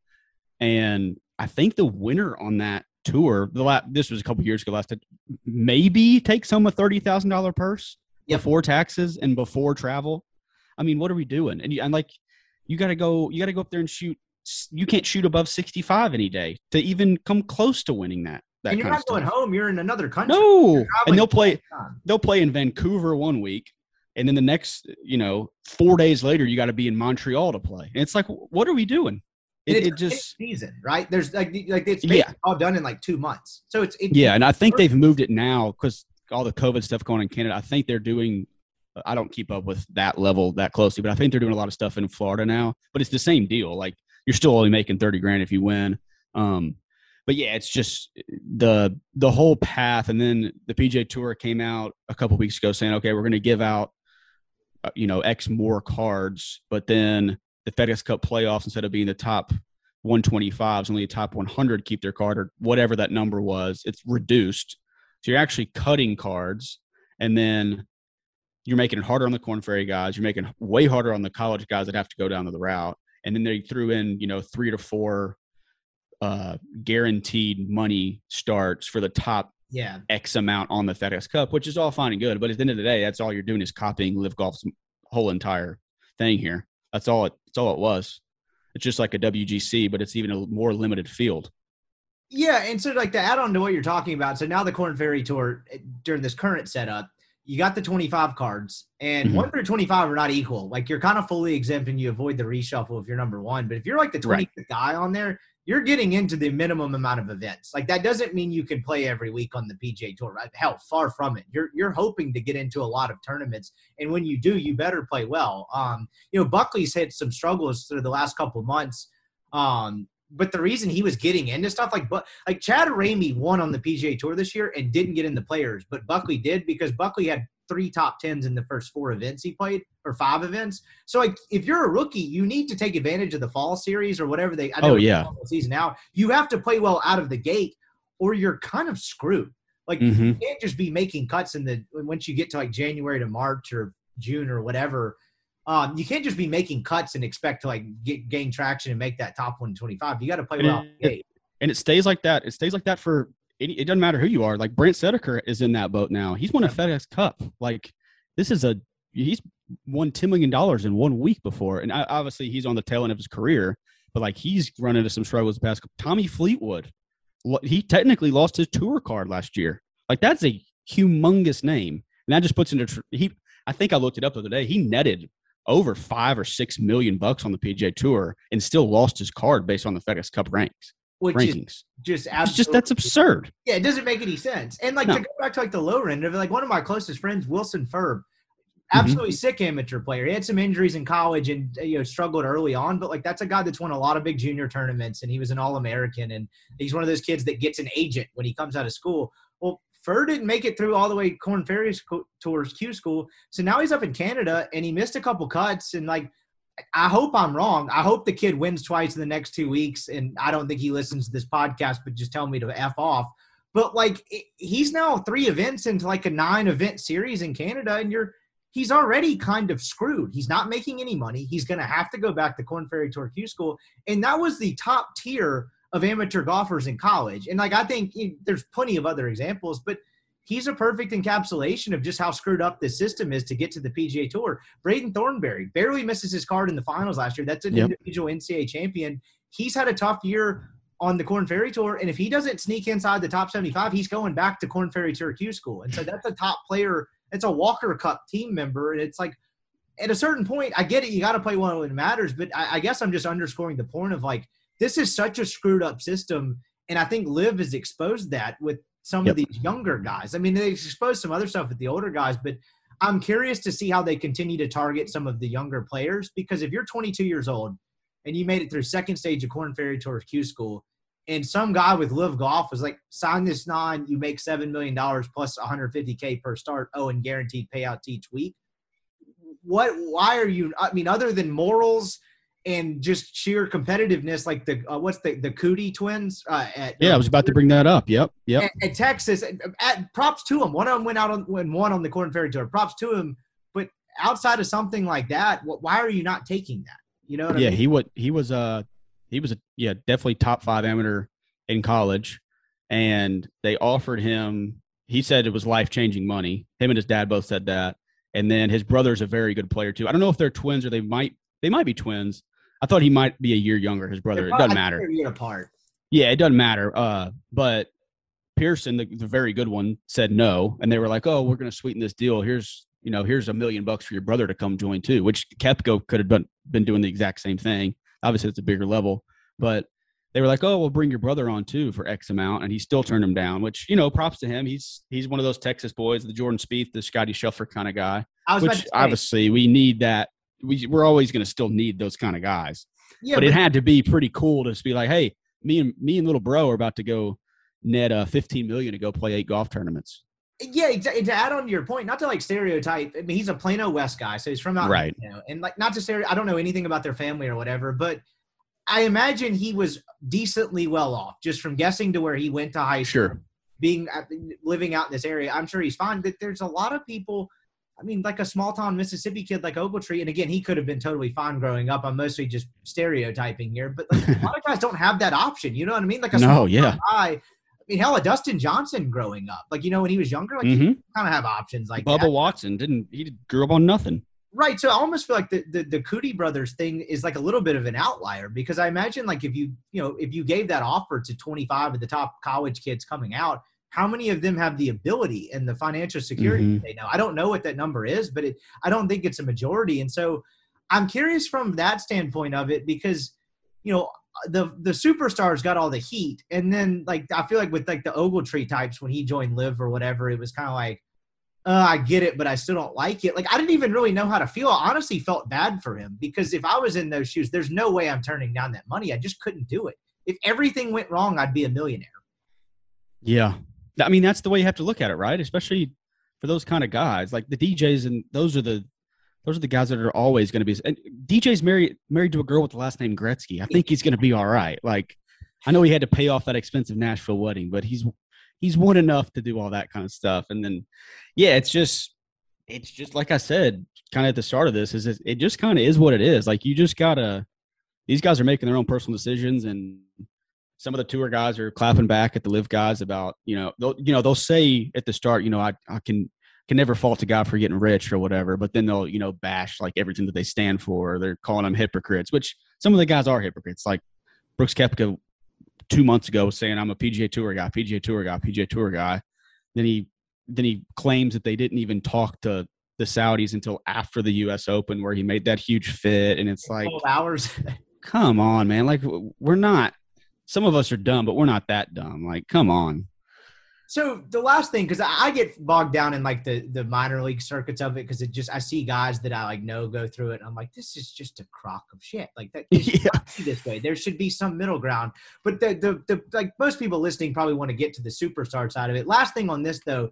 and I think the winner on that tour, the la- this was a couple years ago. Last time, maybe takes home a thirty thousand dollar purse Yep. before taxes and before travel. I mean, what are we doing? And you, and like, you got to go. You got to go up there and shoot. You can't shoot above sixty five any day to even come close to winning that. That and you're not going home. You're in another country. No, and they'll play. all the time. They'll play in Vancouver one week, and then the next, you know, four days later, you got to be in Montreal to play. And it's like, what are we doing? It, it's it a just season, right? There's like like it's Yeah. all done in like two months. So it's it, Yeah, and I think they've moved it now because all the COVID stuff going on in Canada. I think they're doing. I don't keep up with that level that closely, but I think they're doing a lot of stuff in Florida now. But it's the same deal. Like you're still only making thirty grand if you win. Um, but yeah, it's just the the whole path. And then the PJ Tour came out a couple weeks ago saying, okay, we're going to give out, uh, you know, X more cards, but then the FedEx Cup playoffs instead of being the top 125s, only the top 100 keep their card or whatever that number was. It's reduced. So you're actually cutting cards, and then you're making it harder on the Korn Ferry guys. You're making way harder on the college guys that have to go down to the route. And then they threw in, you know, three to four uh, guaranteed money starts for the top yeah. X amount on the FedEx Cup, which is all fine and good. But at the end of the day, that's all you're doing is copying LIV Golf's whole entire thing here. That's all it. That's all it was. It's just like a WGC, but it's even a more limited field. Yeah, and so like to add on to what you're talking about, so now the Korn Ferry Tour eh, during this current setup, you got the 25 cards, and Mhm. one through 25 are not equal. Like you're kind of fully exempt, and you avoid the reshuffle if you're number one. But if you're like the 20th Right. guy on there, you're getting into the minimum amount of events. Like that doesn't mean you can play every week on the PJ Tour. Right? Hell, far from it. You're you're hoping to get into a lot of tournaments, and when you do, you better play well. Um, you know, Buckley's had some struggles through the last couple months. Um, but the reason he was getting into stuff like but like Chad Ramey won on the PGA Tour this year and didn't get in the players, but Buckley did because Buckley had three top tens in the first four events he played or five events. So like if you're a rookie, you need to take advantage of the fall series or whatever they. I know Oh, yeah. season now. You have to play well out of the gate, or you're kind of screwed. Like Mm-hmm. you can't just be making cuts in the once you get to like January to March or June or whatever. Um, you can't just be making cuts and expect to like get gain traction and make that top 125. You got to play And well. it- the and it stays like that. It stays like that for any, it doesn't matter who you are. Like Brandt Snedeker is in that boat now. He's won a FedEx Cup. Like this is a he's won ten million dollars in one week before, and obviously he's on the tail end of his career. But like he's run into some struggles the past. Tommy Fleetwood, he technically lost his tour card last year. Like that's a humongous name, and that just puts into tr- he. I think I looked it up the other day. He netted over five or six million bucks on the PGA Tour and still lost his card based on the FedEx Cup ranks which is rankings. just absolutely, just that's absurd. yeah, it doesn't make any sense. And like No. to go back to like the lower end of it, like one of my closest friends, Wilson Furr, Mm-hmm. absolutely sick amateur player. He had some injuries in college and you know struggled early on, but like that's a guy that's won a lot of big junior tournaments and he was an All American and he's one of those kids that gets an agent when he comes out of school. Furr didn't make it through all the way Korn Ferry Tours Q school, so now he's up in Canada and he missed a couple cuts and like. I hope I'm wrong. I hope the kid wins twice in the next two weeks, and I don't think he listens to this podcast, but just tell me to f off. But like, he's now three events into like a nine event series in Canada, and you're he's already kind of screwed. He's not making any money. He's going to have to go back to Korn Ferry Tour Q School, and that was the top tier of amateur golfers in college. And like, I think you there's plenty of other examples, but he's a perfect encapsulation of just how screwed up this system is to get to the PGA Tour. Braden Thornberry barely misses his card in the finals last year. That's an Yep. individual NCAA champion. He's had a tough year on the Korn Ferry Tour, and if he doesn't sneak inside the top 75, he's going back to Korn Ferry Tour Q School. And so that's a top player. It's a Walker Cup team member, and it's like at a certain point, I get it. You got to play well when it matters, but I, I guess I'm just underscoring the point of like this is such a screwed up system, and I think Liv has exposed that with some of these younger guys. I mean, they exposed some other stuff with the older guys, but I'm curious to see how they continue to target some of the younger players because if you're 22 years old and you made it through second stage of Korn Ferry Tours Q School, and some guy with LIV Golf was like, sign this non, you make seven million dollars plus 150k per start, oh, and guaranteed payouts each week. What? Why are you? I mean, other than morals and just sheer competitiveness, like the uh, what's the the Coody twins? Uh, at, Yeah, I was about to bring that up. Yep, yep. at, at Texas. At, at- props to him. One of them went out on when one on the Korn Ferry Tour. Props to him. But outside of something like that, wh- why are you not taking that? You know what I yeah, mean? he would. He was a. he was a yeah definitely top five amateur in college. and they offered him. He said it was life changing money. Him and his dad both said that. And then his brother's a very good player too. I don't know if they're twins or they might they might be twins. I thought he might be a year younger. His brother. It doesn't matter. A year apart. Yeah, it doesn't matter. Uh, but Pierceson, the, the very good one, said no, and they were like, "Oh, we're going to sweeten this deal. Here's you know, here's a million bucks for your brother to come join too." Which Koepka could have been been doing the exact same thing. Obviously, it's a bigger level, but they were like, "Oh, we'll bring your brother on too for X amount," and he still turned him down. Which you know, props to him. He's he's one of those Texas boys, the Jordan Spieth, the Scotty Scheffler kind of guy. I was about Which say, obviously we need that. We we're always going to still need those kind of guys. yeah, but it had to be pretty cool to just be like, hey, me and me and little bro are about to go net uh 15 million to go play eight golf tournaments. Yeah, exactly. To add on to your point, not to like stereotype. I mean, he's a Plano West guy, so he's from out Right. And like not to stereo. I don't know anything about their family or whatever, but I imagine he was decently well off just from guessing to where he went to high school, Sure. being living out in this area. I'm sure he's fine. But there's a lot of people. I mean, like a small town Mississippi kid like Ogletree, and again, he could have been totally fine growing up. I'm mostly just stereotyping here, but like, a lot of guys don't have that option. You know what I mean? Like a No, small yeah. guy. I mean, hell, a Dustin Johnson growing up, like you know when he was younger, like hmm kind of have options like Bubba that. Watson didn't he grew up on nothing. Right. So I almost feel like the, the the Coody brothers thing is like a little bit of an outlier because I imagine like if you you know if you gave that offer to 25 of the top college kids coming out, how many of them have the ability and the financial security Mhm. they know? I don't know what that number is, but it I don't think it's a majority. And so I'm curious from that standpoint of it because you know the the superstars got all the heat, and then like I feel like with like the Ogletree types when he joined Live or whatever, it was kind of like uh, I get it, but I still don't like it. Like I didn't even really know how to feel. I honestly felt bad for him because if I was in those shoes, there's no way I'm turning down that money. I just couldn't do it. If everything went wrong, I'd be a millionaire. Yeah. I mean, that's the way you have to look at it, right? Especially for those kind of guys. Like the DJs and those are the those are the guys that are always going to be and DJ's married married to a girl with the last name Gretzky. I think he's going to be all right. Like I know he had to pay off that expensive Nashville wedding, but he's he's won enough to do all that kind of stuff. And then yeah, it's just it's just like I said kind of at the start of this is it, it just kind of is what it is. Like you just got to these guys are making their own personal decisions and some of the tour guys are clapping back at the LIV guys about you know they'll you know they'll say at the start you know I, I can can never fault a guy for getting rich or whatever but then they'll you know bash like everything that they stand for they're calling them hypocrites which some of the guys are hypocrites like Brooks Koepka two months ago was saying I'm a PGA Tour guy PGA Tour guy PGA Tour guy then he then he claims that they didn't even talk to the Saudis until after the U.S. Open where he made that huge fit and it's like 12 hours. come on, man. Like we're not. Some of us are dumb, but we're not that dumb. Like, come on. So the last thing, because I get bogged down in like the the minor league circuits of it, because it just I see guys that I like know go through it, and I'm like, this is just a crock of shit. Like that Yeah. not this way. There should be some middle ground. But the the the like most people listening probably want to get to the superstar side of it. Last thing on this though,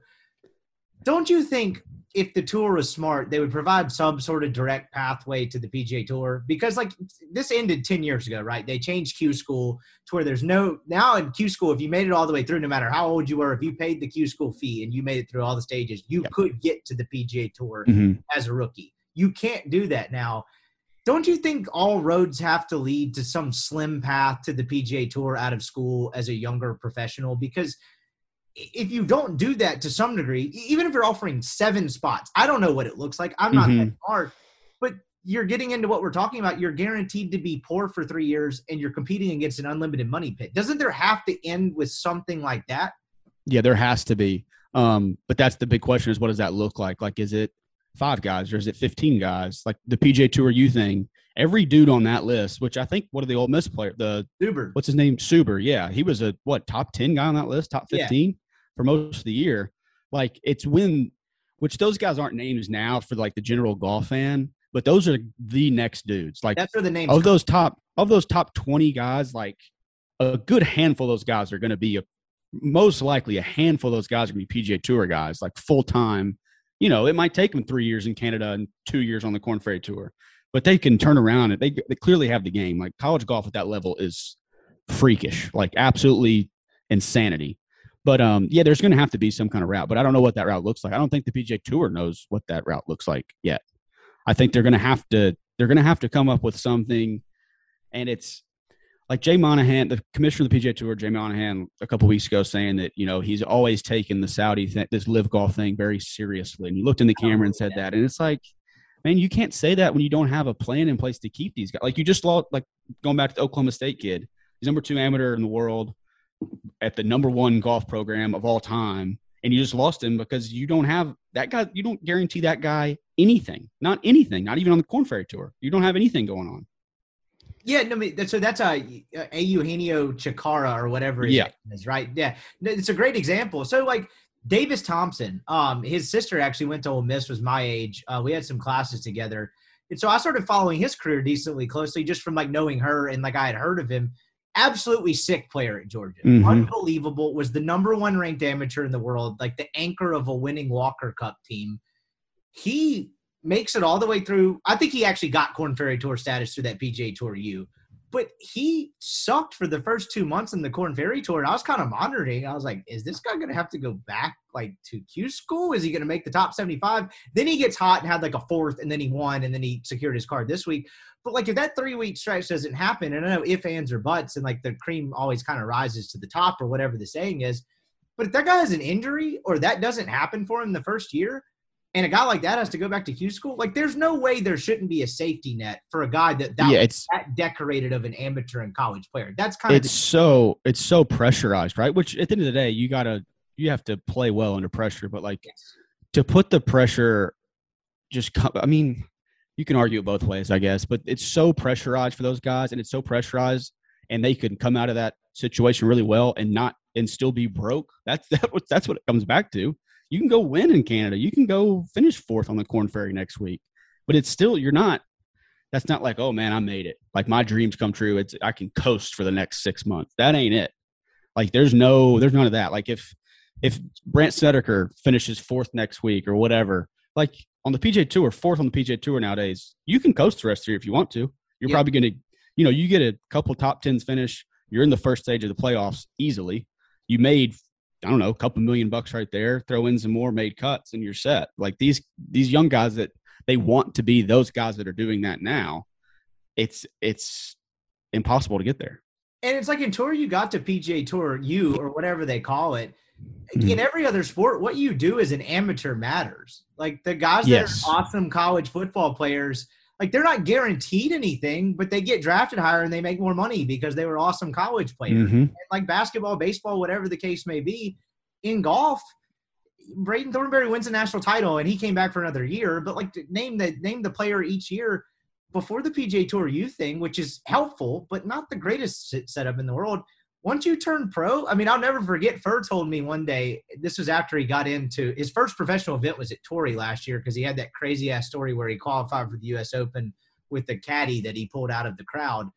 don't you think if the tour was smart, they would provide some sort of direct pathway to the PGA Tour? Because like this ended ten years ago, right? They changed Q School to where there's no now in Q School. If you made it all the way through, no matter how old you were, if you paid the Q School fee and you made it through all the stages, you Yep. could get to the PGA Tour Mhm. as a rookie. You can't do that now. Don't you think all roads have to lead to some slim path to the PGA Tour out of school as a younger professional? Because if you don't do that to some degree, even if you're offering seven spots, I don't know what it looks like. I'm not that smart, but you're getting into what we're talking about. You're guaranteed to be poor for three years and you're competing against an unlimited money pit. Doesn't there have to end with something like that? Yeah, there has to be. Um, but that's the big question: is what does that look like? Like, is it five guys or is it fifteen guys? Like the PJ Tour U thing. Every dude on that list, which I think one of the old Miss player, the Uber. what's his name, Suber. Yeah, he was a what top ten guy on that list, top Yeah. For most of the year. Like it's when, which those guys aren't names now for like the general golf fan, but those are the next dudes. Like That's where the names of come. those top of those top 20 guys like a good handful of those guys are going to be a most likely a handful of those guys are going to be PGA Tour guys like full time you know it might take them 3 years in Canada and 2 years on the Korn Ferry Tour but they can turn around and they they clearly have the game like college golf at that level is freakish like absolutely insanity but um yeah there's going to have to be some kind of route but I don't know what that route looks like I don't think the PGA Tour knows what that route looks like yet I think they're going to have to they're going to have to come up with something and it's like Jay Monahan, the commissioner of the PGA Tour, Jay Monahan, a couple weeks ago, saying that you know he's always taken the Saudi th- this LIV golf thing very seriously, and he looked in the camera and said that, and it's like, man, you can't say that when you don't have a plan in place to keep these guys. Like you just lost, like going back to the Oklahoma State kid, he's number two amateur in the world at the number one golf program of all time, and you just lost him because you don't have that guy. You don't guarantee that guy anything, not anything, not even on the Korn Ferry Tour. You don't have anything going on. Yeah, no, I mean, so that's a, a Eugenio Chacarra or whatever his Yeah. name is, right? Yeah, No, it's a great example. So like Davis Thompson, um, his sister actually went to Ole Miss, was my age. Uh, we had some classes together, and so I started following his career decently closely just from like knowing her and like I had heard of him. Absolutely sick player at Georgia, Mhm. unbelievable. Was the number one ranked amateur in the world, like the anchor of a winning Walker Cup team. He makes it all the way through. I think he actually got Korn Ferry Tour status through that PGA Tour U. But he sucked for the first two months in the Korn Ferry Tour. And I was kind of monitoring. I was like, is this guy going to have to go back like to Q school? Is he going to make the top 75? Then he gets hot and had like a fourth, and then he won, and then he secured his card this week. But like if that three week stretch doesn't happen, and I know if, ands, or buts, and like the cream always kind of rises to the top or whatever the saying is. But if that guy has an injury or that doesn't happen for him the first year, and a guy like that has to go back to Q school, like there's no way there shouldn't be a safety net for a guy that that, yeah, it's that decorated of an amateur and college player. That's kind of it's so it's so pressurized, right? Which at the end of the day, you gotta you have to play well under pressure. But like of to put the pressure, just I mean, you can argue it both ways, I guess. But it's so pressurized for those guys, and it's so pressurized, and they can come out of that situation really well and not and still be broke. That's that, what- that's what it comes back to. You can go win in Canada. You can go finish fourth on the Korn Ferry next week, but it's still you're not. That's not like, oh man, I made it. Like my dreams come true. It's I can coast for the next six months. That ain't it. Like there's no, there's none of that. Like if if Brandt Snedeker finishes fourth next week or whatever, like on the PJ Tour, fourth on the PJ Tour nowadays, you can coast the rest of the year if you want to. You're Yeah. probably going to, you know, you get a couple top tens finish. You're in the first stage of the playoffs easily. You made, I don't know, a couple million bucks right there. Throw in some more made cuts, and you're set. Like these these young guys that they want to be those guys that are doing that now. It's it's impossible to get there. And it's like in tour, you got to PGA Tour, you or whatever they call it. Mhm. In every other sport, what you do as an amateur matters. Like the guys that are awesome college football players, like they're not guaranteed anything, but they get drafted higher and they make more money because they were awesome college players. Mhm. Like basketball, baseball, whatever the case may be. In golf, Braden Thornberry wins a national title and he came back for another year. But like name the name the player each year before the PGA Tour U thing, which is helpful, but not the greatest setup in the world. Once you turn pro, I mean, I'll never forget. Furr told me one day. This was after he got into his first professional event was at Torrey last year because he had that crazy ass story where he qualified for the U.S. Open with the caddy that he pulled out of the crowd.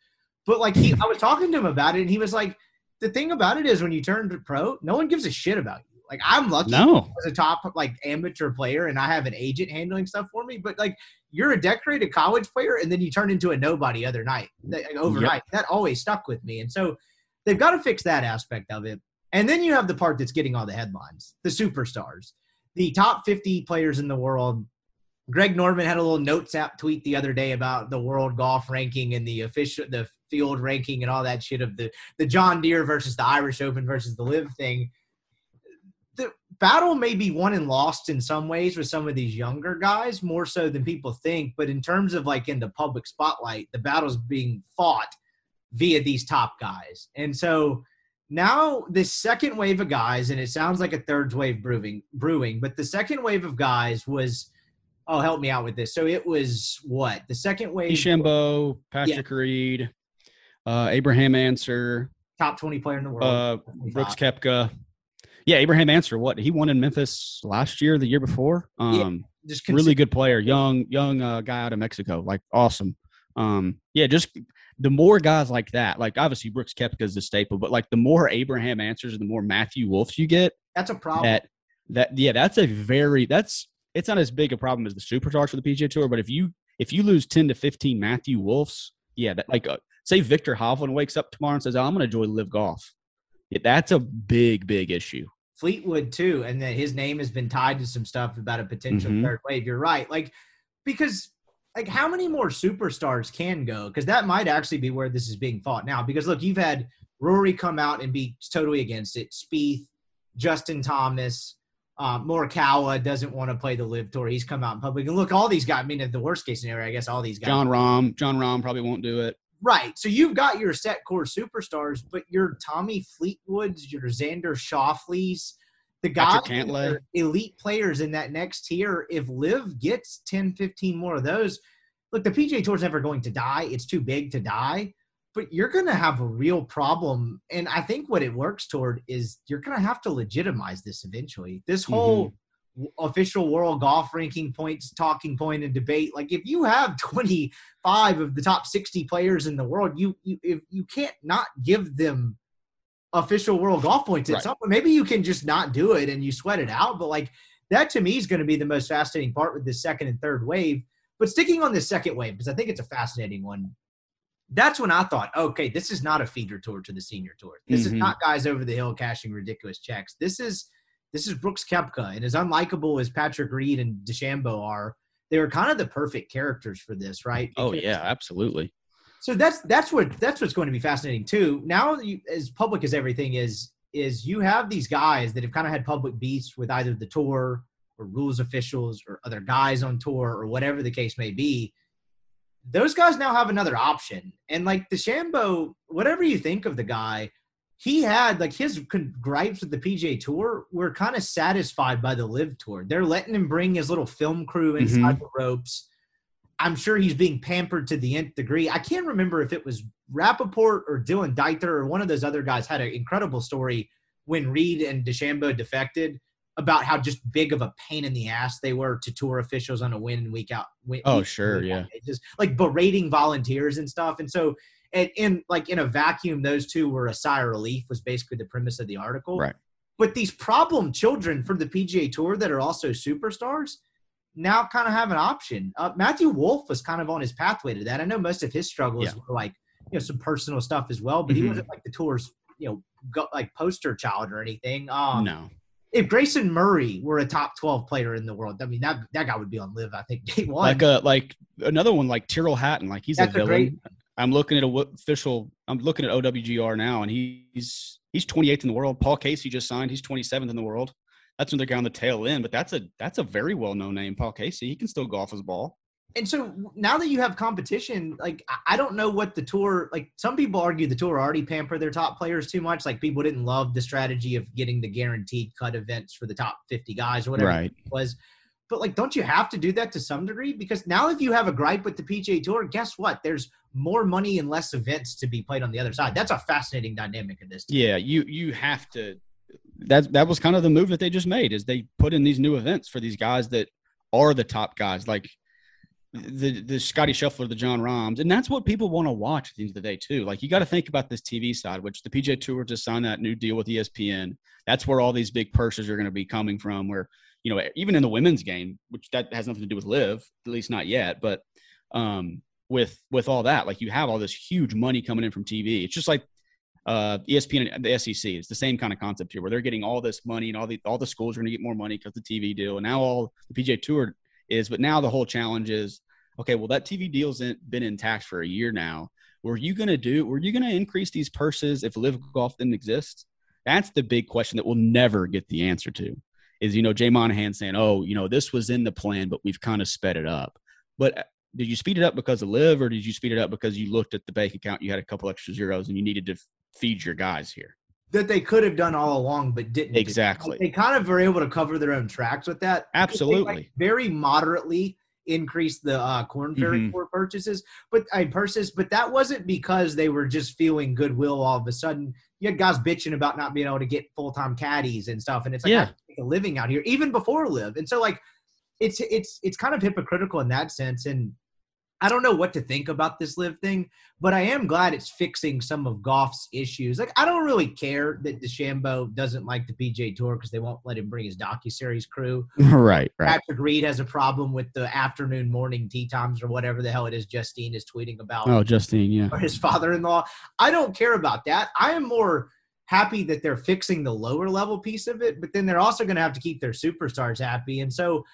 But like he, I was talking to him about it, and he was like, "The thing about it is, when you turn to pro, no one gives a shit about you. Like I'm lucky No. as a top like amateur player and I have an agent handling stuff for me, but like you're a decorated college player and then you turn into a nobody other night, like, overnight. That always stuck with me. And so they've got to fix that aspect of it. And then you have the part that's getting all the headlines, the superstars, the top 50 players in the world. Greg Norman had a little notes app tweet the other day about the world golf ranking and the official, the field ranking and all that shit of the, the John Deere versus the Irish Open versus the LIV thing the battle may be won and lost in some ways with some of these younger guys more so than people think but in terms of like in the public spotlight the battle's being fought via these top guys and so now this second wave of guys and it sounds like a third wave brewing brewing but the second wave of guys was oh help me out with this so it was what the second wave DeChambeau, Patrick Reed, uh, Abraham Ancer, top 20 player in the world uh, Brooks Koepka. Yeah, Abraham Ancer. What he won in Memphis last year, the year before. Yeah, Um, just really good player, young young uh, guy out of Mexico, like awesome. Um, yeah, just the more guys like that, like obviously Brooks Koepka is the staple, but like the more Abraham Ancers and the more Matthew Wolffs you get, that's a problem that that yeah, that's a very that's it's not as big a problem as the superstars for the PGA Tour, but if you if you lose ten to fifteen Matthew Wolffs, yeah, that like uh, say Viktor Hovland wakes up tomorrow and says, oh, "I'm going to enjoy LIV golf," yeah, that's a big big issue. Fleetwood too, and that his name has been tied to some stuff about a potential Mhm. third wave. You're right, like because like how many more superstars can go? Because that might actually be where this is being fought now. Because look, you've had Rory come out and be totally against it. Spieth, Justin Thomas, uh, Morikawa doesn't want to play the LIV tour. He's come out in public and look, all these guys. I mean, at the worst case scenario, I guess all these guys. Jon Rahm, Jon Rahm probably won't do it. Right. So you've got your set core superstars, but your Tommy Fleetwoods, your Xander Schauffele's, the guys Patrick that Cantlay. are elite players in that next tier, if Liv gets 10, 15 more of those, look, the PGA Tour's never going to die. It's too big to die, but you're going to have a real problem. And I think what it works toward is you're going to have to legitimize this eventually. This mm-hmm. whole w- official world golf ranking points, talking point, and debate. Like, if you have 25 of the top 60 players in the world, you, you if you can't not give them official world golf points at Right. some point. Maybe you can just not do it and you sweat it out. But like that to me is going to be the most fascinating part with this second and third wave. But sticking on the second wave, because I think it's a fascinating one. That's when I thought, okay, this is not a feeder tour to the senior tour. This is Mhm. not guys over the hill cashing ridiculous checks. This is this is Brooks Koepka, and as unlikable as Patrick Reed and DeChambeau are, they were kind of the perfect characters for this, right? Oh yeah, absolutely. So that's that's what that's what's going to be fascinating too. Now, you, as public as everything is, is you have these guys that have kind of had public beefs with either the tour or rules officials or other guys on tour or whatever the case may be. Those guys now have another option, and like DeChambeau, whatever you think of the guy, he had like his gripes with the PGA Tour were kind of satisfied by the LIV Tour. They're letting him bring his little film crew mm-hmm. inside the ropes. I'm sure he's being pampered to the nth degree. I can't remember if it was Rapaport or Dylan Dethier or one of those other guys had an incredible story when Reed and DeChambeau defected about how just big of a pain in the ass they were to tour officials on a win and week out. Win, Oh, week- sure, week out yeah. basis, like berating volunteers and stuff. And so, and in like in a vacuum, those two were a sigh of relief. Was basically the premise of the article. Right. But these problem children for the PGA Tour that are also superstars now kind of have an option. Uh, Matthew Wolff was kind of on his pathway to that. I know most of his struggles Yeah. were like you know some personal stuff as well, but he Mhm. wasn't like the tour's you know go, like poster child or anything. Um, no. If Grayson Murray were a top twelve player in the world, I mean that that guy would be on LIV. I think day one. Like a like another one like Tyrrell Hatton. Like he's That's a a villain. great- I'm looking at a w- official. I'm looking at OWGR now, and he's he's 28th in the world. Paul Casey just signed. He's 27th in the world. That's another guy on the tail end, but that's a that's a very well known name, Paul Casey. He can still golf his ball. and so now that you have competition, like I- don't know what the tour like. Some people argue the tour already pampered their top players too much. Like people didn't love the strategy of getting the guaranteed cut events for the top fifty guys or whatever Right. it was. But like, don't you have to do that to some degree? Because now, if you have a gripe with the PGA Tour, guess what? There's more money and less events to be played on the other side. That's a fascinating dynamic of this. Yeah, you you have to. That that was kind of the move that they just made is they put in these new events for these guys that are the top guys, like the the Scotty Scheffler, the Jon Rahms, and that's what people want to watch at the end of the day too. Like you got to think about this TV side, which the PGA Tour just signed that new deal with ESPN. That's where all these big purses are going to be coming from. Where you know even in the women's game, which that has nothing to do with LIV, at least not yet, but um, with with all that, like you have all this huge money coming in from TV. It's just like uh, ESPN and the SEC. It's the same kind of concept here, where they're getting all this money, and all the all the schools are going to get more money because the TV deal, and now all the PGA Tour is. But now the whole challenge is, okay, well that TV deal's in, been intact for a year now. Were you going to do? Were you going to increase these purses if LIV Golf didn't exist? That's the big question that we'll never get the answer to. Is you know Jay Monahan saying, oh, you know this was in the plan, but we've kind of sped it up. But uh, did you speed it up because of LIV, or did you speed it up because you looked at the bank account, you had a couple extra zeros, and you needed to feed your guys here? That they could have done all along, but didn't. do. Exactly. They kind of were able to cover their own tracks with that. They, like, Absolutely. very moderately increased the uh, Korn Ferry Mhm. Tour purchases, but I purses, but that wasn't because they were just feeling goodwill all of a sudden. You had guys bitching about not being able to get full time caddies and stuff, and it's like Yeah. I can make a living out here even before LIV, and so like it's it's it's kind of hypocritical in that sense, and I don't know what to think about this LIV thing, but I am glad it's fixing some of golf's issues. Like I don't really care that DeChambeau doesn't like the PJ Tour because they won't let him bring his docuseries crew. right, right. Patrick Reed has a problem with the afternoon, morning tea times, or whatever the hell it is. Justine is tweeting about, Oh, Justine, yeah. or his father-in-law. I don't care about that. I am more happy that they're fixing the lower level piece of it, but then they're also going to have to keep their superstars happy. And so,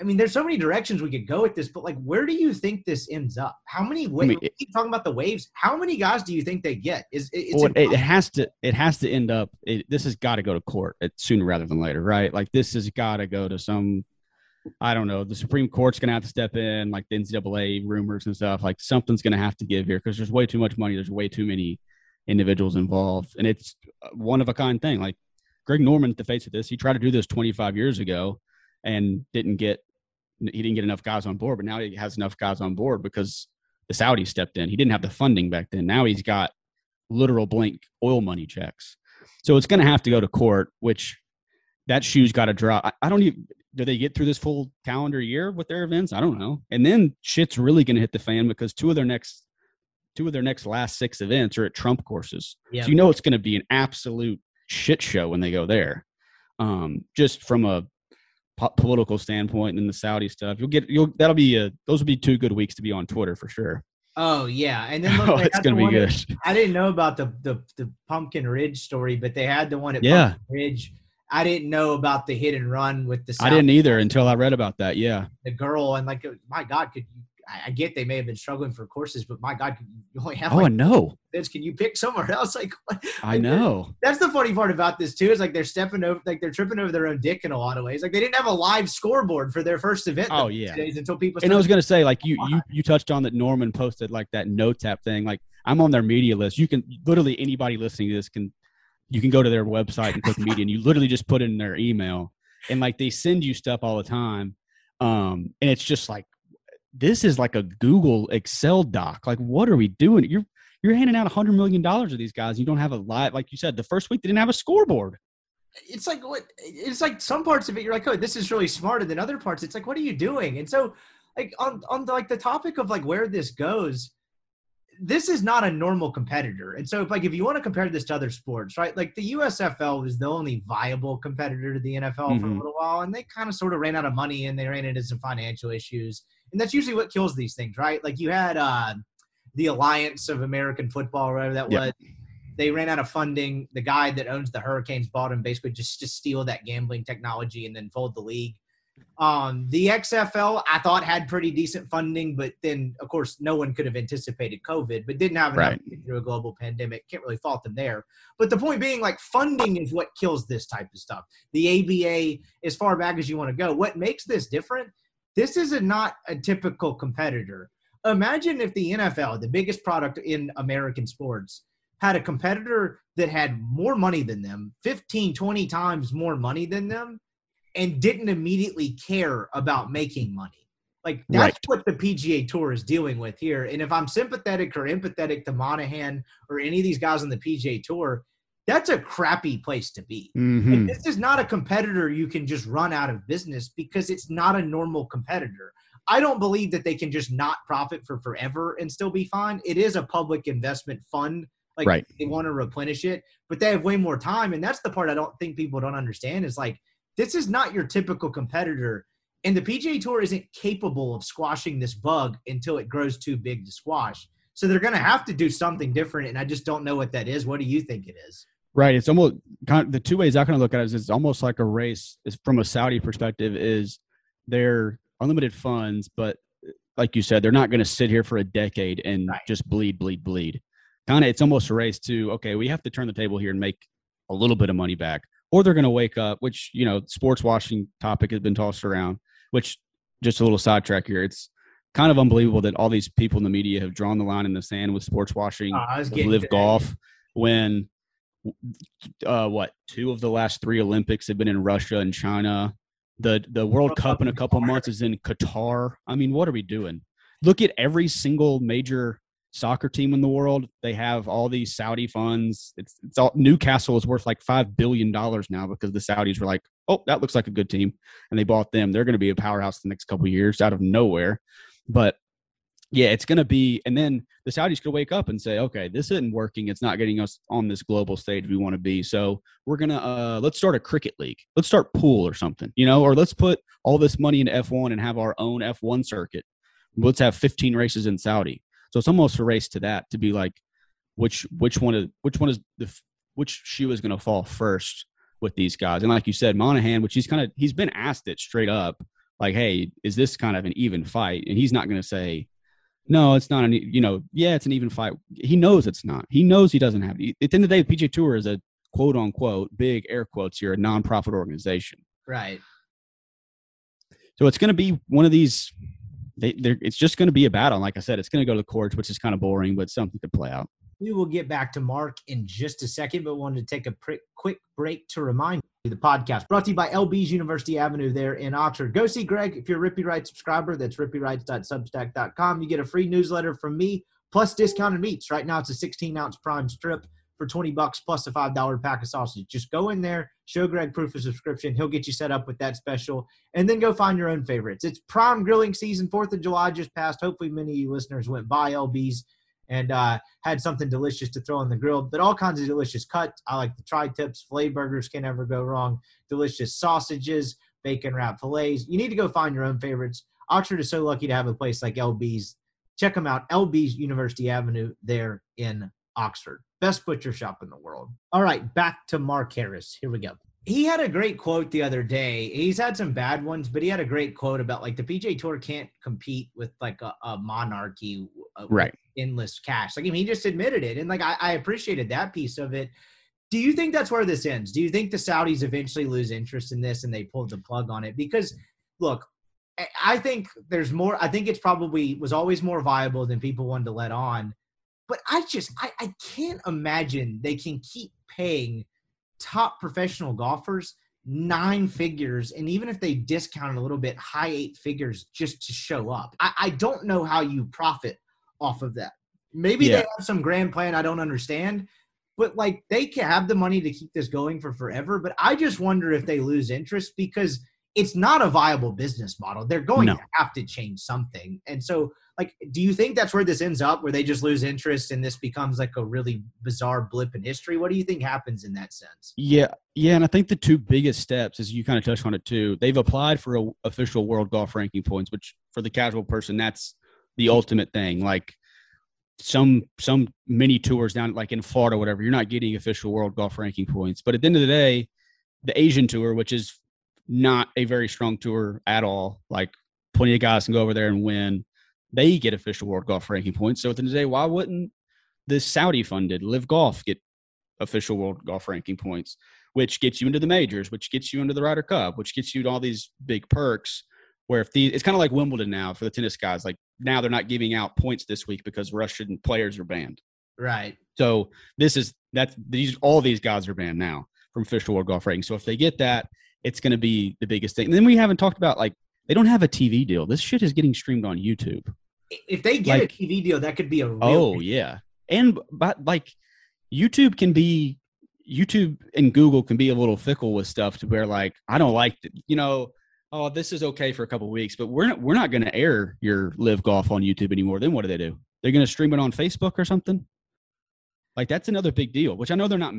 I mean, there's so many directions we could go with this, but like, where do you think this ends up? How many I waves? mean, keep talking about the waves. How many guys do you think they get? Is it- it's well, it, has to it has to end up it, this has got to go to court it, sooner rather than later right like this has got to go to some i don't know the supreme court's gonna have to step in like the ncaa rumors and stuff like something's gonna have to give here because there's way too much money there's way too many individuals involved and it's uh, one of a kind thing like greg norman at the face of this he tried to do this 25 years ago and didn't get he didn't get enough guys on board but now he has enough guys on board because the saudis stepped in he didn't have the funding back then now he's got literal blank oil money checks. So it's going to have to go to court, which that shoe's got to drop. I, I don't even, do they get through this full calendar year with their events? I don't know. And then shit's really going to hit the fan because two of their next, two of their next last six events are at Trump courses. Yeah. So you know it's going to be an absolute shit show when they go there. Um, just from a po- political standpoint and the Saudi stuff, you'll get, you'll, that'll be a, those will be two good weeks to be on Twitter for sure. Oh yeah, and then oh, look, Oh, it's gonna be good. I didn't know about the, the the Pumpkin Ridge story, but they had the one at Yeah. Pumpkin Ridge. I didn't know about the hit and run with the I didn't either until I read about that. Yeah. the girl and like my God, could you? I- I get they may have been struggling for courses, but my God, you only have Oh, like know. this. Can you pick somewhere else? Like, what? I know. That's the funny part about this too. Is like they're stepping over, like they're tripping over their own dick in a lot of ways. Like they didn't have a live scoreboard for their first event. Oh, yeah. days until people. And I was gonna say, like you, you, you touched on that. Norman posted like that no tap thing. Like I'm on their media list. You can literally anybody listening to this can, you can go to their website and click media, and you literally just put in their email, and like they send you stuff all the time. Um, and it's just like this is like a Google Excel doc. Like, what are we doing? You're you're handing out a hundred million dollars to these guys. You don't have a live, like you said, the first week they didn't have a scoreboard. it's like what it's like some parts of it you're like oh this is really smart and then other parts it's like what are you doing and so like on on the, like the topic of like where this goes this is not a normal competitor and so if like if you want to compare this to other sports right like the usfl was the only viable competitor to the nfl for a Mhm. little while and they kind of sort of ran out of money and they ran into some financial issues and that's usually what kills these things right like you had uh the alliance of american football whatever that Yep. was they ran out of funding. The guy that owns the Hurricanes bought him basically just to steal that gambling technology and then fold the league. Um, the XFL I thought had pretty decent funding, but then of course no one could have anticipated COVID, but didn't have enough Right. through a global pandemic. Can't really fault them there. But the point being, like funding is what kills this type of stuff. The ABA, as far back as you want to go, what makes this different? This is a, not a typical competitor. Imagine if the NFL, the biggest product in American sports, had a competitor that had more money than them 15 20 times more money than them and didn't immediately care about making money like that's Right. what the pga tour is dealing with here and if i'm sympathetic or empathetic to monahan or any of these guys on the pga tour that's a crappy place to be Mm-hmm. like, this is not a competitor you can just run out of business because it's not a normal competitor. I don't believe that they can just not profit for forever and still be fine. It is a public investment fund. Like Right. they want to replenish it, but they have way more time. And that's the part I don't think people don't understand is like, this is not your typical competitor. And the PGA Tour isn't capable of squashing this bug until it grows too big to squash. So they're going to have to do something different. And I just don't know what that is. What do you think it is? Right. It's almost kind of, the two ways I kind of look at it is it's almost like a race. Is from a Saudi perspective, is they're unlimited funds, but like you said, they're not going to sit here for a decade and Right. just bleed, bleed, bleed. Kind of, it's almost a race to okay, we have to turn the table here and make a little bit of money back, or they're going to wake up. Which you know, sports washing topic has been tossed around. Which just a little sidetrack here. It's kind of unbelievable that all these people in the media have drawn the line in the sand with sports washing. Uh, I was with getting LIV golf when uh what two of the last three olympics have been in russia and china. The the world cup in a couple months is in qatar. I mean what are we doing? Look at every single major soccer team in the world. They have all these saudi funds. It's it's all newcastle is worth like five billion dollars now because the saudis were like oh that looks like a good team and they bought them. They're going to be a powerhouse the next couple years out of nowhere. But yeah, it's going to be, and then the Saudis could wake up and say, okay, this isn't working. It's not getting us on this global stage we want to be. So we're going to, uh, let's start a cricket league. Let's start pool or something, you know, or let's put all this money into F1 and have our own F1 circuit. Let's have 15 races in Saudi. So it's almost a race to that to be like, which, which one is, which one is the, which shoe is going to fall first with these guys. And like you said, Monahan, which he's kind of, he's been asked it straight up like, hey, is this kind of an even fight? And he's not going to say, no, it's not an, e-" you know, yeah, it's an even fight. He knows it's not. He knows he doesn't have it. At the end of the day, the PGA Tour is a quote unquote big air quotes here, a nonprofit organization. Right. So it's going to be one of these. They, it's just going to be a battle. Like I said, it's going to go to the courts, which is kind of boring, but something to play out. We will get back to Mark in just a second, but wanted to take a quick break to remind you the podcast brought to you by LB's University Avenue there in Oxford. Go see Greg if you're a Rippy subscriber. That's rippywrites.substack.com. You get a free newsletter from me plus discounted meats. Right now, it's a 16 ounce prime strip for 20 bucks plus a $5 pack of sausage. Just go in there, show Greg proof of subscription. He'll get you set up with that special, and then go find your own favorites. It's prime grilling season. 4th of July just passed. Hopefully, many of you listeners went by LB's and uh, had something delicious to throw on the grill. But all kinds of delicious cuts. I like the tri tips, filet burgers can never go wrong. Delicious sausages, bacon wrap fillets. You need to go find your own favorites. Oxford is so lucky to have a place like LB's. Check them out, LB's University Avenue there in Oxford. Best butcher shop in the world. All right, back to Mark Harris. Here we go. He had a great quote the other day. He's had some bad ones, but he had a great quote about like the PGA Tour can't compete with like a, a monarchy uh, Right. endless cash. Like I mean, he just admitted it, and like I, I appreciated that piece of it. Do you think that's where this ends? Do you think the Saudis eventually lose interest in this and they pulled the plug on it? Because look, I- I think there's more. I think it's probably was always more viable than people wanted to let on. But I just I, I can't imagine they can keep paying top professional golfers nine figures and even if they discount it a little bit high eight figures just to show up i, I don't know how you profit off of that maybe Yeah. they have some grand plan i don't understand but like they can have the money to keep this going for forever but i just wonder if they lose interest because it's not a viable business model they're going No. to have to change something and so like do you think that's where this ends up where they just lose interest and this becomes like a really bizarre blip in history what do you think happens in that sense Yeah, yeah, and I think the two biggest steps, as you kind of touched on it too, they've applied for a official world golf ranking points, which for the casual person, that's the ultimate thing. Like some some mini tours down like in Florida, whatever, you're not getting official world golf ranking points. But at the end of the day, the Asian tour, which is not a very strong tour at all, like plenty of guys can go over there and win. They get official world golf ranking points. So at the end of the day, why wouldn't the Saudi funded LIV Golf get official world golf ranking points? which gets you into the majors, which gets you into the Ryder Cup, which gets you to all these big perks. Where if these, it's kind of like Wimbledon now for the tennis guys. Like now they're not giving out points this week because Russian players are banned. right So this is that's these all these guys are banned now from official world golf ranking. So if they get that, it's going to be the biggest thing. And then we haven't talked about like they don't have a TV deal. This shit is getting streamed on YouTube. If they get Like- a tv deal that could be a real Oh yeah, and but like YouTube can be YouTube and Google can be a little fickle with stuff to where like I don't like you know oh this is okay for a couple weeks but we're not we're not going to air your LIV golf on YouTube anymore. Then what do they do? They're going to stream it on Facebook or something. Like that's another big deal. Which I know they're not.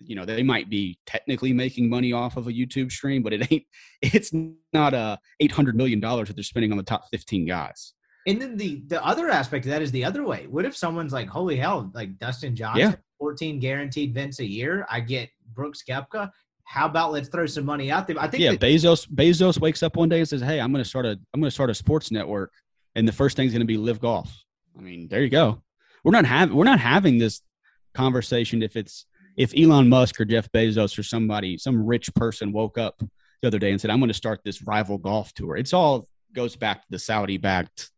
You know they might be technically making money off of a YouTube stream, but it ain't. It's not a eight hundred million dollars that they're spending on the top fifteen guys. And then the the other aspect of that is the other way. What if someone's like, "Holy hell!" Like Dustin Johnson, Yeah. fourteen guaranteed vents a year. I get Brooks Koepka. How about let's throw some money out there? I think yeah, that- Bezos Bezos wakes up one day and says, "Hey, I'm going to start a I'm going to start a sports network, and the first thing's going to be LIV golf." I mean, there you go. We're not having we're not having this conversation if it's if Elon Musk or Jeff Bezos or somebody some rich person woke up the other day and said, "I'm going to start this rival golf tour." It's all goes back to the Saudi backed,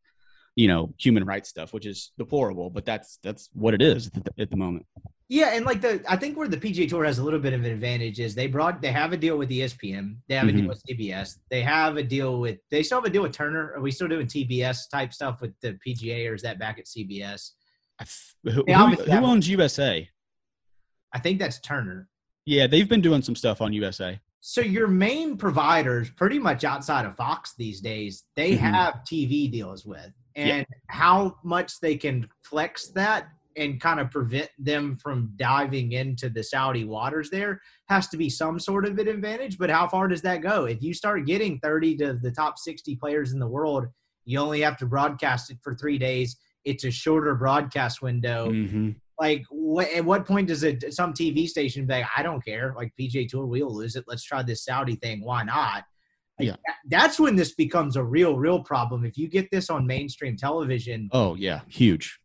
you know, human rights stuff, which is deplorable, but that's that's what it is at the, at the moment. Yeah, and like the I think where the PGA Tour has a little bit of an advantage is they brought they have a deal with ESPN, they have a Mhm. deal with CBS, they have a deal with they still have a deal with Turner. Are we still doing TBS type stuff with the PGA, or is that back at CBS? Who, who- who owns USA? I think that's Turner. Yeah, they've been doing some stuff on USA. So your main providers, pretty much outside of Fox these days, they Mhm. have TV deals with, Yeah. and how much they can flex that and kind of prevent them from diving into the Saudi waters there has to be some sort of an advantage. But how far does that go? If you start getting 30 to the top 60 players in the world, you only have to broadcast it for three days. It's a shorter broadcast window Mm-hmm. like what, at what point does it some tv station be like i don't care like pga tour we'll lose it let's try this saudi thing why not Like, Yeah. that- that's when this becomes a real, real problem. If you get this on mainstream television, Oh yeah, huge.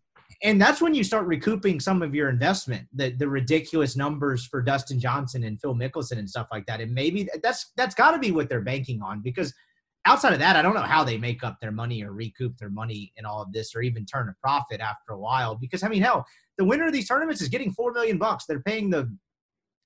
and that's when you start recouping some of your investment the the ridiculous numbers for Dustin Johnson and Phil Mickelson and stuff like that and maybe that's that's got to be what they're banking on because outside of that I don't know how they make up their money or recoup their money in all of this or even turn a profit after a while because I mean hell the winner of these tournaments is getting 4 million bucks they're paying the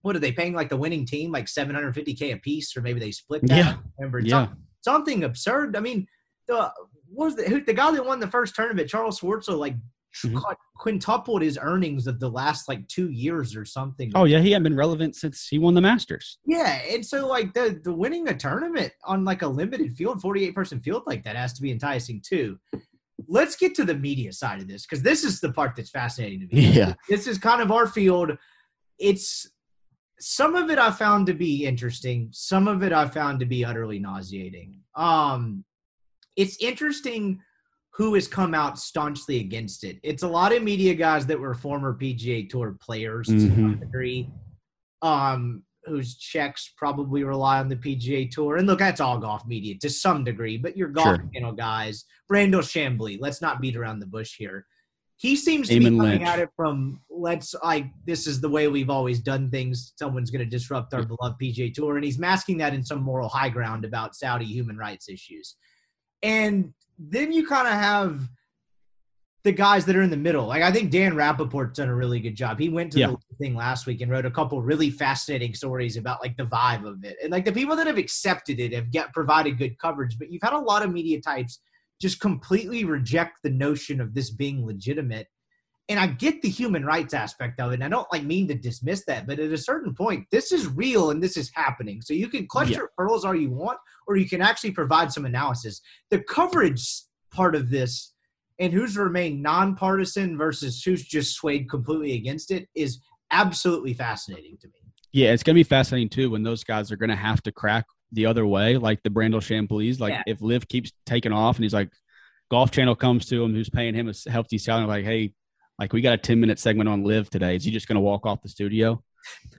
what are they paying like the winning team like 750k a piece or maybe they split that Yeah. Remember Yeah. some- something absurd I mean the what was the who, the guy that won the first tournament Charles Schwartzel like Mhm. quintupled his earnings of the last like two years or something. Oh yeah, he hadn't been relevant since he won the Masters. yeah, and so like the the winning a tournament on like a limited field, forty eight person field like that has to be enticing too. Let's get to the media side of this because this is the part that's fascinating to me. Yeah. this is kind of our field. It's some of it I found to be interesting. Some of it I found to be utterly nauseating. Um, it's interesting who has come out staunchly against it. It's a lot of media guys that were former PGA Tour players to some Mhm. degree, um, whose checks probably rely on the PGA Tour. And look, that's all golf media to some degree, but your golf Sure. channel guys, Brandel Chamblee, let's not beat around the bush here. He seems to be coming Lynch. at it from let's like this is the way we've always done things. Someone's going to disrupt our beloved PGA Tour, and he's masking that in some moral high ground about Saudi human rights issues. And then you kind of have the guys that are in the middle. Like I think Dan Rapaport's done a really good job. He went to Yeah. the thing last week and wrote a couple really fascinating stories about like the vibe of it. And like the people that have accepted it have get provided good coverage, but you've had a lot of media types just completely reject the notion of this being legitimate. And I get the human rights aspect of it. And I don't like mean to dismiss that, but at a certain point, this is real and this is happening. So you can clutch Yeah. your pearls all you want, or you can actually provide some analysis. The coverage part of this and who's remained nonpartisan versus who's just swayed completely against it is absolutely fascinating to me. Yeah, it's gonna be fascinating too when those guys are gonna have to crack the other way, like the Brandel Chamblees. Like Yeah. if LIV keeps taking off and he's like, Golf Channel comes to him, who's paying him a hefty salary, like, hey, like we got a ten minute segment on LIV today. Is he just gonna walk off the studio?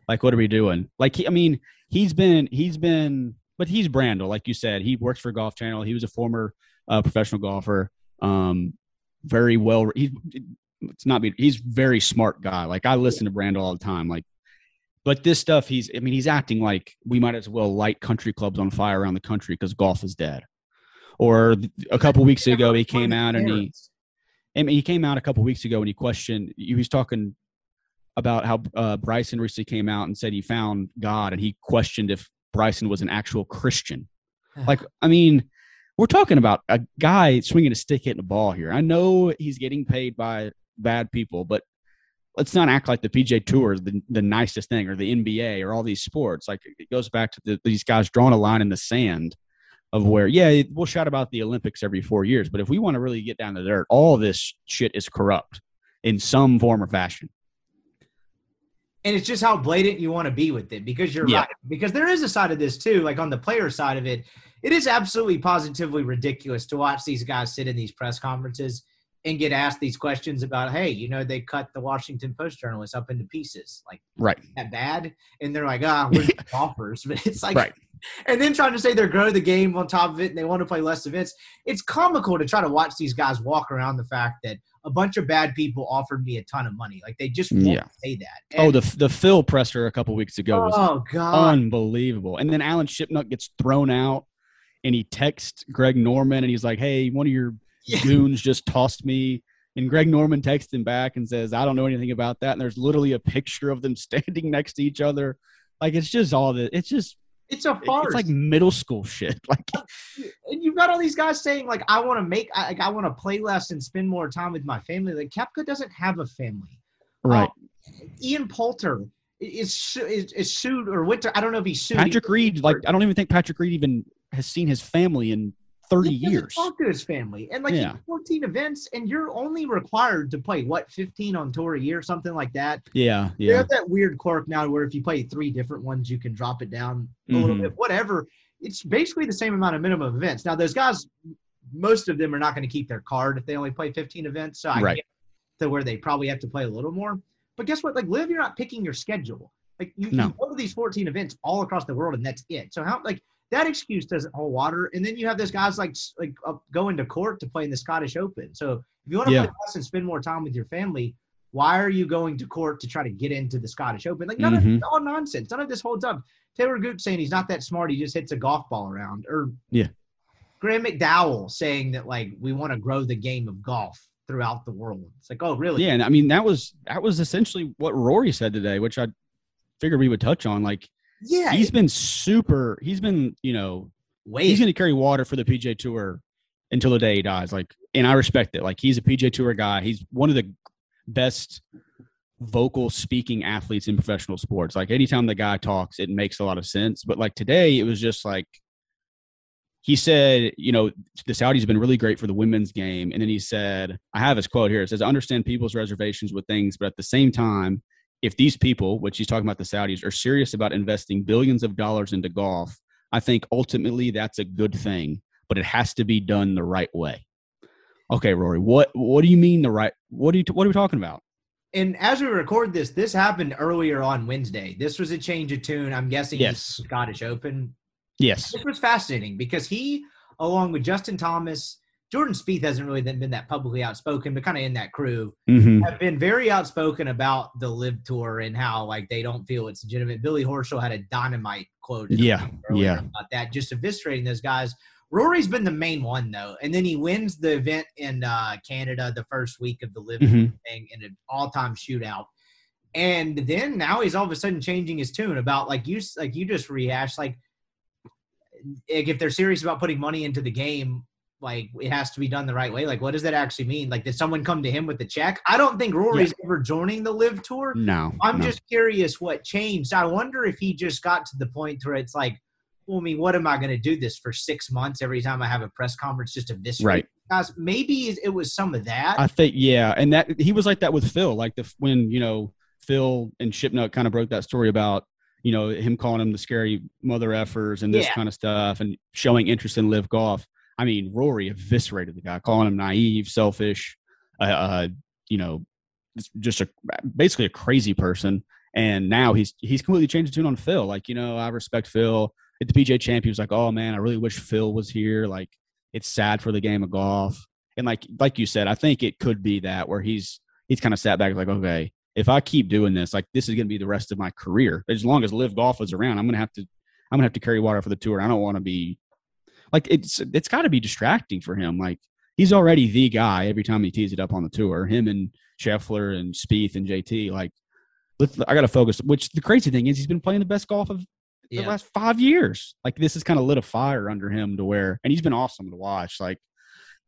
Like, what are we doing? Like, he, I mean, he's been, he's been, but he's Brandel, like you said. He works for Golf Channel. He was a former uh, professional golfer. Um, very well. He's it's not be. He's very smart guy. Like I listen to Brandel all the time. Like but this stuff, he's, I mean, he's acting like we might as well light country clubs on fire around the country because golf is dead. Or a couple weeks ago, he came out and he, I mean, he came out a couple weeks ago and he questioned, he was talking about how uh, Bryson recently came out and said he found God and he questioned if Bryson was an actual Christian. Like, I mean, we're talking about a guy swinging a stick hitting a ball here. I know he's getting paid by bad people, but let's not act like the PGA Tour is the, the nicest thing or the NBA or all these sports. Like it goes back to the, these guys drawing a line in the sand of where, yeah, we'll shout about the Olympics every four years, but if we want to really get down to dirt, all this shit is corrupt in some form or fashion. and it's just how blatant you want to be with it because you're Yeah. right because there is a side of this too like on the player side of it it is absolutely positively ridiculous to watch these guys sit in these press conferences and get asked these questions about hey you know they cut the washington post journalists up into pieces like Right. that bad and they're like ah we're just golfers but it's like Right. and then trying to say they're grow the game on top of it and they want to play less events it's comical to try to watch these guys walk around the fact that a bunch of bad people offered me a ton of money like they just won't Yeah. say that Oh, the the Phil presser a couple weeks ago was oh god unbelievable. And then Alan Shipnuck gets thrown out, and he texts Greg Norman, and he's like, "Hey, one of your Yeah. goons just tossed me." And Greg Norman texts him back and says, "I don't know anything about that." And there's literally a picture of them standing next to each other. Like it's just all the. It's just It's a farce. it's like middle school shit. Like and you've got all these guys saying like, "I want to make, I, like, I want to play less and spend more time with my family." Like Koepka doesn't have a family. Um, right. Ian Poulter is su- is, is sued or went to. I don't know if he's sued. Patrick Reed, like I don't even think Patrick Reed even has seen his family in 30 He years. Talk to his family, and like Yeah. 14 events, and you're only required to play what 15 on tour a year, something like that. Yeah, You yeah. have that weird quirk now where if you play three different ones, you can drop it down a little Mhm. bit, whatever. It's basically the same amount of minimum events. Now, those guys, most of them are not going to keep their card if they only play 15 events. So I Right. get to where they probably have to play a little more. But guess what? Like, LIV, you're not picking your schedule. Like, you, No. you go to these 14 events all across the world, and that's it. So, how, like, that excuse doesn't hold water. And then you have those guys like like uh, going to court to play in the Scottish Open. So if you want to Yeah. play less and spend more time with your family, why are you going to court to try to get into the Scottish Open? Like none of Mhm. it's all nonsense. None of this holds up. Talor Gooch saying he's not that smart. He just hits a golf ball around. Or Yeah. Graham McDowell saying that like we want to grow the game of golf throughout the world. It's like, oh really? Yeah, and I mean that was that was essentially what Rory said today, which I figured we would touch on. Like Yeah. he's been super. He's been you know Wait. he's going to carry water for the PGA Tour until the day he dies. Like, and I respect it. Like, he's a PGA Tour guy. He's one of the best vocal speaking athletes in professional sports. Like, anytime the guy talks, it makes a lot of sense. But like today, it was just like he said, you know, the Saudis have been really great for the women's game. And then he said, I have his quote here. It says, I understand people's reservations with things, but at the same time, if these people, which he's talking about the Saudis, are serious about investing billions of dollars into golf, I think ultimately that's a good thing, but it has to be done the right way. Okay, Rory, what what do you mean the right? What are you what are we talking about? and as we record this, this happened earlier on Wednesday. This was a change of tune. I'm guessing Yes. Scottish Open. Yes, This was fascinating because he, along with Justin Thomas, Jordan Spieth hasn't really been that publicly outspoken, but kind of in that crew, hmm have been very outspoken about the LIV Tour and how like they don't feel it's legitimate. Billy Horschel had a dynamite quote. Yeah, yeah. about that, just eviscerating those guys. Rory's been the main one though, and then he wins the event in uh, Canada the first week of the LIV Tour hmm thing in an all-time shootout. And then now he's all of a sudden changing his tune about like you like you just rehashed like, if they're serious about putting money into the game, like it has to be done the right way. Like what does that actually mean? Like did someone come to him with the check? I don't think Rory's ever joining the LIV Tour. no, I'm no. just curious what changed. I wonder if he just got to the point where it's like, well, I mean, what am I going to do this for six months every time I have a press conference just to this Right. guys? Maybe it was some of that. I think yeah, and that he was like that with Phil. Like the when you know Phil and Shipnuck kind of broke that story about you know him calling him the scary mother effers and this Yeah. kind of stuff, and showing interest in LIV golf. I mean, Rory eviscerated the guy, calling him naive, selfish, uh, uh, you know, just a basically a crazy person. And now he's he's completely changed the tune on Phil. Like you know, I respect Phil. At the PGA Champ, he was like, "Oh man, I really wish Phil was here. Like, it's sad for the game of golf." And like like you said, I think it could be that where he's he's kind of sat back like, okay, if I keep doing this, like this is going to be the rest of my career. As long as LIV Golf is around, I'm going to have to I'm going to have to carry water for the tour. I don't want to be like it's it's got to be distracting for him. Like he's already the guy every time he tees it up on the tour. Him and Scheffler and Spieth and JT. Like, let's, I got to focus. Which the crazy thing is, he's been playing the best golf of the Yeah. last five years. Like this has kind of lit a fire under him to where, and he's been awesome to watch. Like,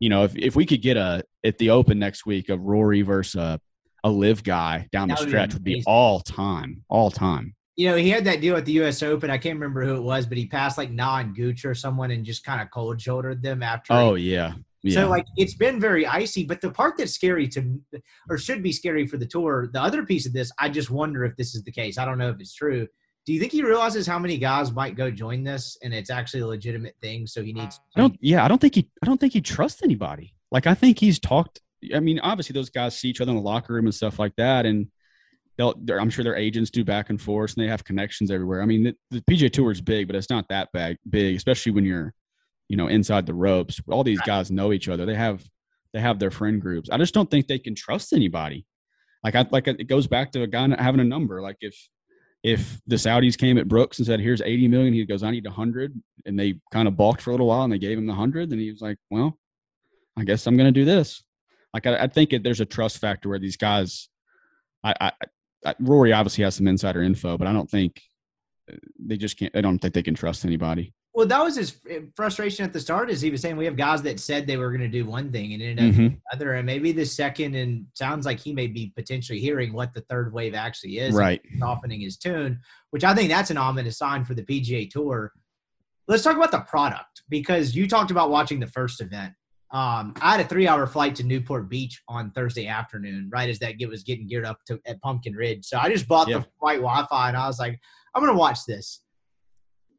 you know, if if we could get a at the Open next week of Rory versus a, a LIV guy down the That would be stretch would be all time, all time. You know, he had that deal at the U.S. Open. I can't remember who it was, but he passed like Na and Gooch or someone and just kind of cold shouldered them after. Oh he- yeah, yeah. So like it's been very icy, but the part that's scary to, or should be scary for the tour. The other piece of this, I just wonder if this is the case. I don't know if it's true. Do you think he realizes how many guys might go join this, and it's actually a legitimate thing? So he needs. I don't. Yeah, I don't think he. I don't think he trusts anybody. Like I think he's talked. I mean, obviously those guys see each other in the locker room and stuff like that, and they'll. they're- I'm sure their agents do back and forth, and they have connections everywhere. I mean, the, the PGA Tour is big, but it's not that big. Big, especially when you're, you know, inside the ropes. All these guys know each other. They have. They have their friend groups. I just don't think they can trust anybody. Like I like it goes back to a guy not having a number. Like if if the Saudis came at Brooks and said, "Here's 80 million," he goes, "I need 100," and they kind of balked for a little while, and they gave him the 100, and he was like, "Well, I guess I'm going to do this." Like I, I think it, there's a trust factor where these guys, I, I, Rory obviously has some insider info, but I don't think uh, they just can't. I don't think they can trust anybody. Well, that was his frustration at the start. Is he was saying we have guys that said they were going to do one thing and ended up Mhm. other, and maybe the second, and sounds like he may be potentially hearing what the third wave actually is. Right. softening his tune, which I think that's an ominous sign for the PGA Tour. Let's talk about the product because you talked about watching the first event. Um, I had a three-hour flight to Newport Beach on Thursday afternoon, right as that get was getting geared up to at Pumpkin Ridge. So I just bought Yeah. the flight Wi-Fi, and I was like, I'm gonna watch this.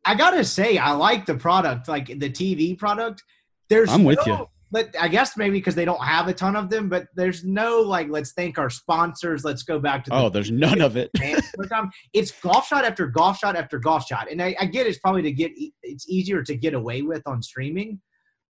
I gotta say, I like the product, like the TV product. There's I'm with no- you. but I guess maybe because they don't have a ton of them, but there's no like, let's thank our sponsors. Let's go back to the Oh, there's none of it. it's golf shot after golf shot after golf shot, and I, I get it's probably to get it's easier to get away with on streaming,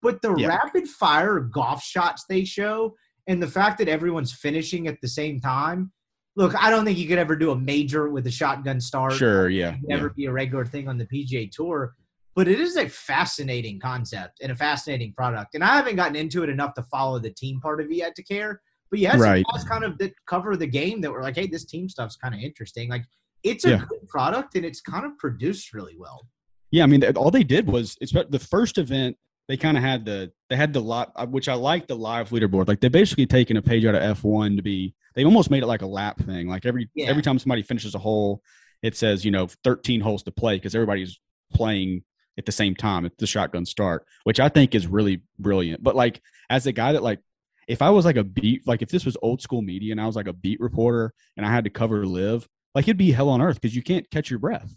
but the Yeah. rapid fire golf shots they show and the fact that everyone's finishing at the same time. Look, I don't think you could ever do a major with a shotgun start. Sure, yeah, would yeah. never be a regular thing on the PGA Tour. But it is a fascinating concept and a fascinating product. And I haven't gotten into it enough to follow the team part of it yet to care. But had Right. guys kind of that cover the game that were like, hey, this team stuff's kind of interesting. Like it's a Yeah. good product and it's kind of produced really well. Yeah, I mean, all they did was it's the first event. They kind of had the they had the lot, uh, which I like the live leaderboard. Like they basically taken a page out of F one to be. They almost made it like a lap thing. Like every Yeah. every time somebody finishes a hole, it says you know 13 holes to play because everybody's playing at the same time at the shotgun start, which I think is really brilliant. But like as a guy that like if I was like a beat like if this was old school media and I was like a beat reporter and I had to cover LIV, like it'd be hell on earth because you can't catch your breath.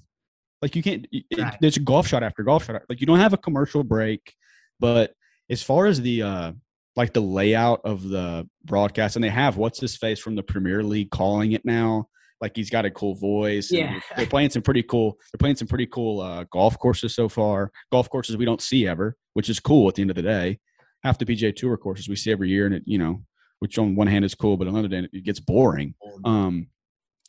Like you can't. It, Right. There's golf shot after golf shot. Like you don't have a commercial break. But as far as the uh like the layout of the broadcast, and they have what's his face from the Premier League calling it now. Like he's got a cool voice. and Yeah. they're playing some pretty cool. They're playing some pretty cool uh, golf courses so far. Golf courses we don't see ever, which is cool at the end of the day. Half the PGA Tour courses we see every year, and it you know, which on one hand is cool, but on the other hand it gets boring. Um,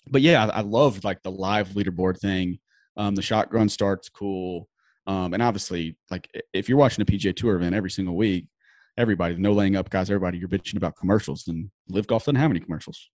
but yeah, I, I love like the live leaderboard thing. Um, the shotgun starts cool. Um, and obviously, like if you're watching a PGA Tour event every single week, everybody, no laying up guys, everybody, you're bitching about commercials. And LIV Golf doesn't have any commercials,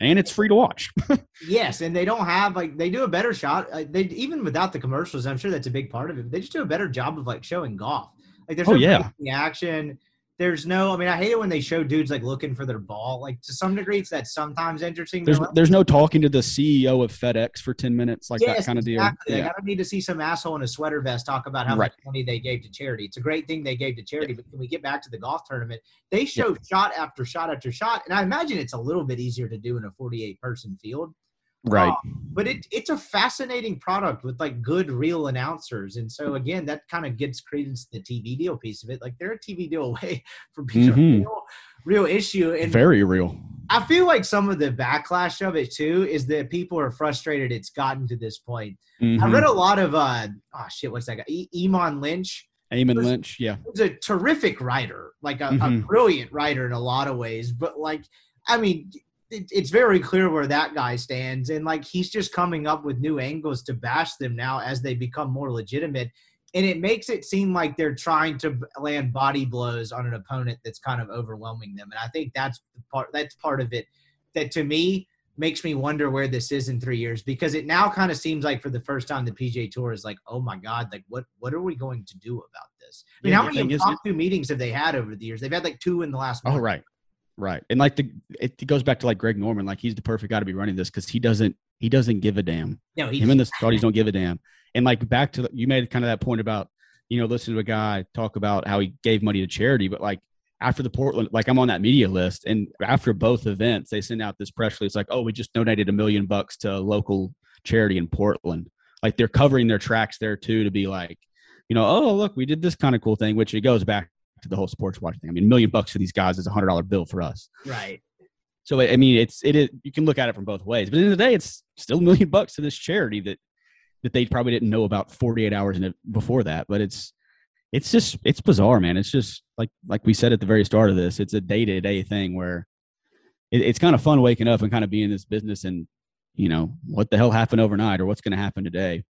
and it's free to watch. Yes, and they don't have like they do a better shot. Uh, they even without the commercials, I'm sure that's a big part of it. But they just do a better job of like showing golf. Like there's Oh, no yeah. action. There's no. I mean, I hate it when they show dudes like looking for their ball. Like to some degree, it's that sometimes interesting. there's there's no talking to the CEO of FedEx for ten minutes, like that Yes, kind of deal. exactly. Like, Yeah, I don't need to see some asshole in a sweater vest talk about how Right. much money they gave to charity. It's a great thing they gave to charity, but when we get back to the golf tournament, they show shot after shot after shot, and I imagine it's a little bit easier to do in a 48 person field. Right. Uh, but it, it's a fascinating product with like good real announcers, and so again, that kind of gets credence to the TV deal piece of it. Like they're a TV deal away from being Mhm. a real, real issue, and Very real. I feel like some of the backlash of it too is that people are frustrated it's gotten to this point. I Mhm. read a lot of uh oh shit, what's that guy? E- Eamon Lynch. Eamon Lynch. Yeah. He's a terrific writer, like a, a Mhm. brilliant writer in a lot of ways. But like, I mean, it, it's very clear where that guy stands, and like he's just coming up with new angles to bash them now as they become more legitimate. And it makes it seem like they're trying to land body blows on an opponent that's kind of overwhelming them. And I think that's the part that's part of it that to me makes me wonder where this is in three years because it now kind of seems like for the first time the PGA Tour is like, oh my god, like what what are we going to do about this? I mean, Yeah, how many is- impromptu meetings have they had over the years? They've had like two in the last. Month. Oh right, right, and like the it, goes back to like Greg Norman, like he's the perfect guy to be running this because he doesn't he doesn't give a damn. No, he Him and the Saudis don't give a damn. And like back to the, you made kind of that point about you know listen to a guy talk about how he gave money to charity, but like after the Portland, like I'm on that media list, and after both events, they send out this press release like, oh, we just donated a million bucks to a local charity in Portland. Like they're covering their tracks there too to be like, you know, oh look, we did this kind of cool thing, which it goes back to the whole sportswash thing. I mean, a million bucks for these guys is a hundred dollar bill for us. right. So I mean, it's it is you can look at it from both ways, but at the end of the day, it's still a million bucks to this charity that that they probably didn't know about 48 hours in it before that. But it's it's just it's bizarre, man. It's just like like we said at the very start of this, it's a day to day thing where it, it's kind of fun waking up and kind of being in this business and you know what the hell happened overnight or what's going to happen today.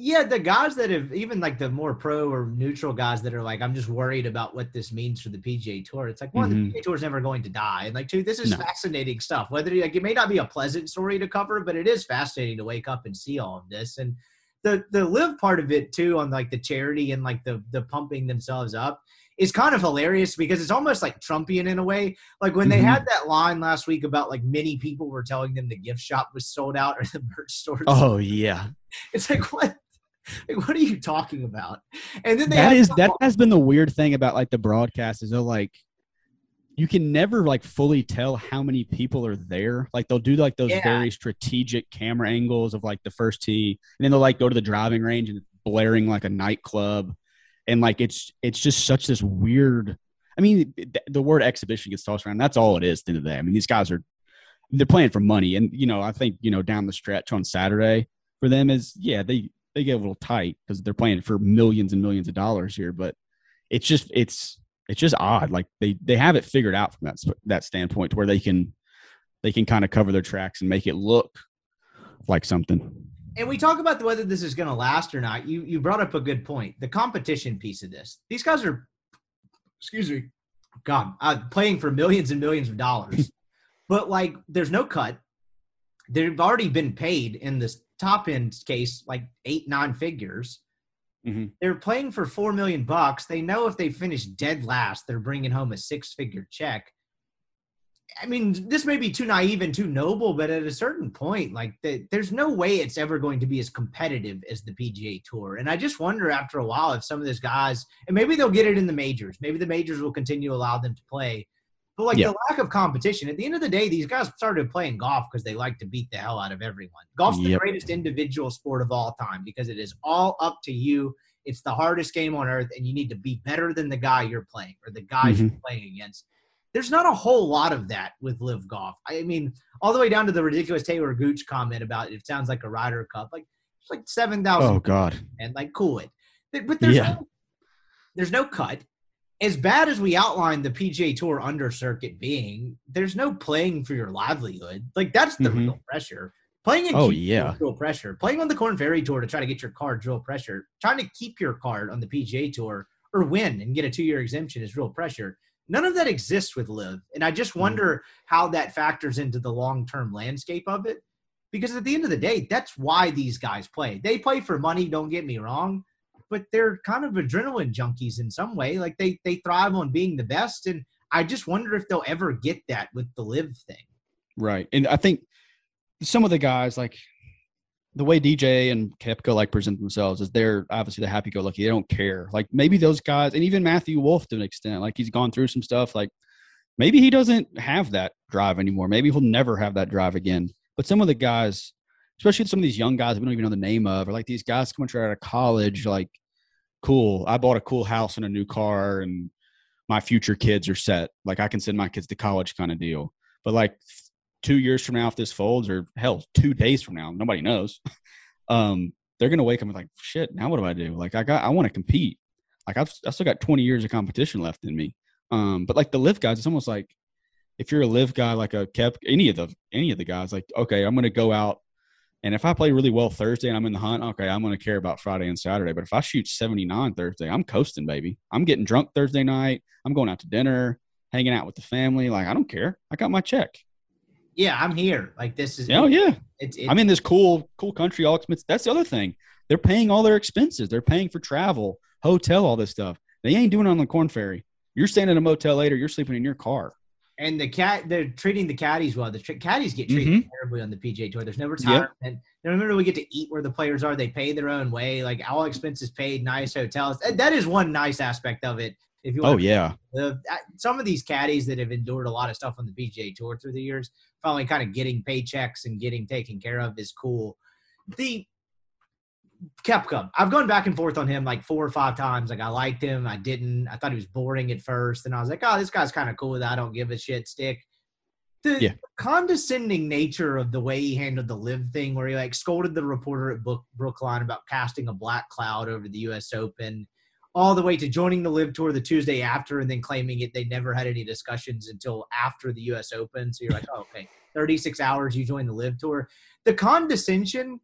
Yeah, the guys that have even like the more pro or neutral guys that are like, I'm just worried about what this means for the PGA Tour. It's like one, Mhm. the PGA Tour is never going to die, and like two, this is No. fascinating stuff. Whether like it may not be a pleasant story to cover, but it is fascinating to wake up and see all of this. And the the LIV part of it too, on like the charity and like the the pumping themselves up, is kind of hilarious because it's almost like Trumpian in a way. Like when they Mhm. had that line last week about like many people were telling them the gift shop was sold out or the merch store. Oh yeah, It's like what? Like, what are you talking about? And then they that is that has been the weird thing about like the broadcast is they're like you can never like fully tell how many people are there like they'll do like those Yeah. very strategic camera angles of like the first tee and then they'll like go to the driving range and blaring like a nightclub and like it's it's just such this weird I mean, th- the word exhibition gets tossed around. That's all it is at the end of the day. I mean, these guys are they're playing for money, and you know, I think you know down the stretch on Saturday for them is yeah they they get a little tight because they're playing for millions and millions of dollars here, but it's just it's it's just odd. Like they they have it figured out from that that standpoint where they can they can kind of cover their tracks and make it look like something. And we talk about whether this is going to last or not. You you brought up a good point. The competition piece of this. These guys are, excuse me, God, uh, playing for millions and millions of dollars, but like there's no cut. They've already been paid in this top end case like eight nine figures. Mhm. They're playing for four million bucks. They know if they finish dead last, they're bringing home a six figure check. I mean, this may be too naive and too noble, but at a certain point, like the, there's no way it's ever going to be as competitive as the PGA Tour. And I just wonder after a while if some of those guys, and maybe they'll get it in the majors. Maybe the majors will continue to allow them to play. But like Yeah. the lack of competition, at the end of the day, these guys started playing golf because they like to beat the hell out of everyone. Golf's the greatest individual sport of all time because it is all up to you. It's the hardest game on earth, and you need to be better than the guy you're playing or the guys mm-hmm. you're playing against. There's not a whole lot of that with LIV golf. I mean, all the way down to the ridiculous Talor Gooch comment about it sounds like a Ryder Cup. Like it's like Oh God, and like cool it. But but there's Yeah. no, there's no cut. As bad as we outlined the PGA Tour under circuit being, there's no playing for your livelihood. Like that's the Mhm. real pressure. Playing in Oh, yeah. real pressure. Playing on the Korn Ferry Tour to try to get your card, real pressure. Trying to keep your card on the PGA Tour or win and get a two year exemption is real pressure. None of that exists with LIV, and I just Mm-hmm. wonder how that factors into the long term landscape of it. Because at the end of the day, that's why these guys play. They play for money. Don't get me wrong, but they're kind of adrenaline junkies in some way. Like they they thrive on being the best, and I just wonder if they'll ever get that with the LIV thing. right. And I think some of the guys like the way DJ and Koepka like present themselves is they're obviously the happy go lucky. They don't care. Like maybe those guys, and even Matthew Wolff to an extent, like he's gone through some stuff. Like maybe he doesn't have that drive anymore. Maybe he'll never have that drive again. But some of the guys, especially some of these young guys we don't even know the name of, or like these guys coming straight out of college, like cool. I bought a cool house and a new car, and my future kids are set. Like I can send my kids to college, kind of deal. But like two years from now, if this folds, or hell, two days from now, nobody knows. um, they're gonna wake up and like, shit. Now what do I do? Like I got, I want to compete. Like I've, I still got 20 years of competition left in me. Um, but like the LIV guys, it's almost like if you're a LIV guy, like a kept any of the any of the guys, like okay, I'm gonna go out. And if I play really well Thursday and I'm in the hunt, okay, I'm going to care about Friday and Saturday. But if I shoot 79 Thursday, I'm coasting, baby. I'm getting drunk Thursday night. I'm going out to dinner, hanging out with the family. Like, I don't care. I got my check. Yeah, I'm here. Like this is. Oh, yeah. It's, it's I'm in this cool, cool country. All expenses. That's the other thing. They're paying all their expenses. They're paying for travel, hotel, all this stuff. They ain't doing it on the Korn Ferry. You're staying in a motel later. You're sleeping in your car. And the cat, they're treating the caddies well. The caddies get treated terribly on the PGA Tour. There's no retirement. And remember, we get to eat where the players are. They pay their own way. Like all expenses paid, nice hotels. That- is one nice aspect of it. If you Oh yeah. the, uh, some of these caddies that have endured a lot of stuff on the PGA Tour through the years, finally kind of getting paychecks and getting taken care of is cool. The Koepka, I've gone back and forth on him like four or five times. Like I liked him, I didn't. I thought he was boring at first, and I was like, oh, this guy's kind of cool. I don't give a shit. Stick. The Yeah. condescending nature of the way he handled the LIV thing, where he like scolded the reporter at Book, Brookline about casting a black cloud over the U.S. Open all the way to joining the LIV tour the Tuesday after and then claiming it they never had any discussions until after the US Open. So you're like, oh, okay, 36 hours you join the LIV tour. The condescension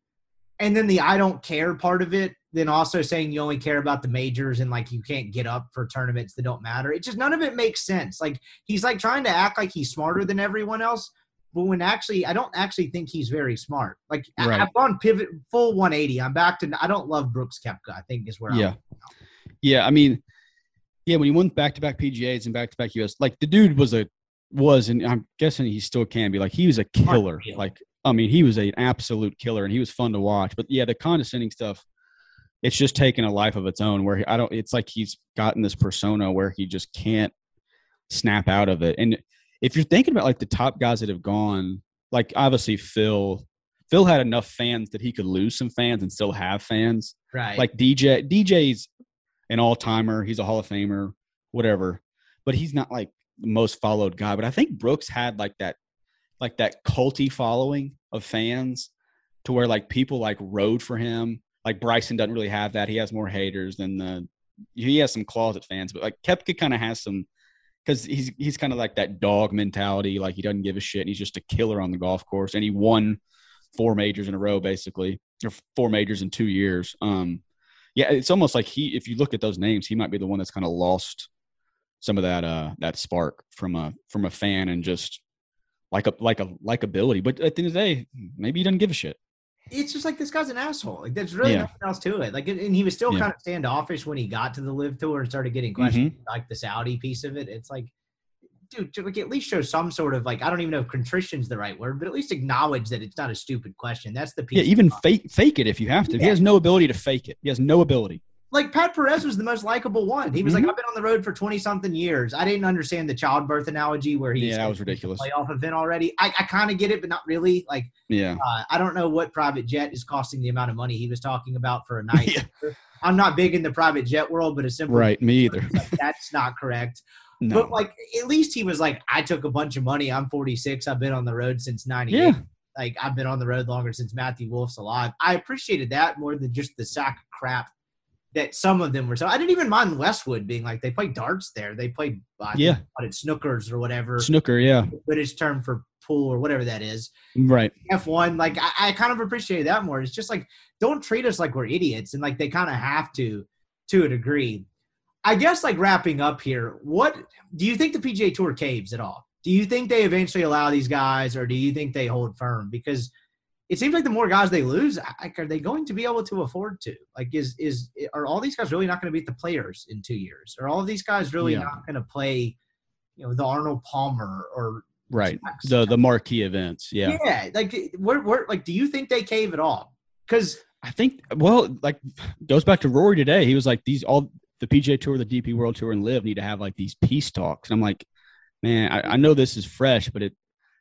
and then the I don't care part of it, then also saying you only care about the majors and like you can't get up for tournaments that don't matter. It just none of it makes sense. Like he's like trying to act like he's smarter than everyone else. But when actually, I don't actually think he's very smart. Like Right. I've gone pivot full 180. I'm back to. I don't love Brooks Koepka. I think is where I'm Yeah. Yeah, I mean, yeah, when he won back to back PGAs and back to back US, like the dude was a was, and I'm guessing he still can be. Like he was a killer. Like I mean, he was an absolute killer, and he was fun to watch. But yeah, the condescending stuff, it's just taken a life of its own. Where I don't, it's like he's gotten this persona where he just can't snap out of it. And if you're thinking about like the top guys that have gone, like obviously Phil, Phil had enough fans that he could lose some fans and still have fans right. like DJ DJ's an all timer, he's a Hall of Famer, whatever. but he's not like the most followed guy. But I think Brooks had like that, like that culty following of fans, to where like people like rode for him. Like Bryson doesn't really have that. He has more haters than the. He has some closet fans, but like Koepka kind of has some because he's he's kind of like that dog mentality. Like he doesn't give a shit. And he's just a killer on the golf course, and he won four majors in a row, basically, or four majors in two years. Um, yeah, it's almost like he. If you look at those names, he might be the one that's kind of lost some of that uh that spark from a from a fan and just like a like a likability. But at the end of the day, maybe he doesn't give a shit. It's just like this guy's an asshole. Like there's really Yeah. nothing else to it. Like, and he was still Yeah. kind of standoffish when he got to the live tour and started getting questions Mm-hmm. like the Saudi piece of it. It's like, dude, like at least show some sort of like I don't even know if contrition's the right word, but at least acknowledge that it's not a stupid question. That's the piece. Yeah, even fake fake it if you have to. He has no ability to fake it. He has no ability. Like Pat Perez was the most likable one. He was Mhm. like, I've been on the road for twenty something years. I didn't understand the childbirth analogy where he's Yeah, that was ridiculous. Playoff event already. I, I kind of get it, but not really. Like Yeah. uh, I don't know what private jet is costing the amount of money he was talking about for a night. Yeah. I'm not big in the private jet world, but a simple Right. Me either. like, that's not correct. No. But like at least he was like, I took a bunch of money. I'm 46. I've been on the road since 98. Yeah. Like I've been on the road longer since Matthew Wolff's alive. I appreciated that more than just the sack of crap that some of them were. So I didn't even mind Westwood being like they played darts there. They played I Yeah. they called it snookers or whatever Snooker. Yeah. British term for pool or whatever that is. Right. F1, like I, I kind of appreciated that more. It's just like don't treat us like we're idiots, and like they kind of have to, to a degree. I guess like wrapping up here, what do you think the PGA Tour caves at all? Do you think they eventually allow these guys, or do you think they hold firm? Because it seems like the more guys they lose, like, are they going to be able to afford to? Like, is is are all these guys really not going to beat the players in two years? Are all of these guys really Yeah. not going to play, you know, the Arnold Palmer or Right. Jax? The the marquee events. Yeah. yeah, like where, where, like, do you think they cave at all? Because I think well, like goes back to Rory today. He was like these all the PGA Tour, the DP World Tour, and LIV need to have like these peace talks. And I'm like, man, I, I know this is fresh, but it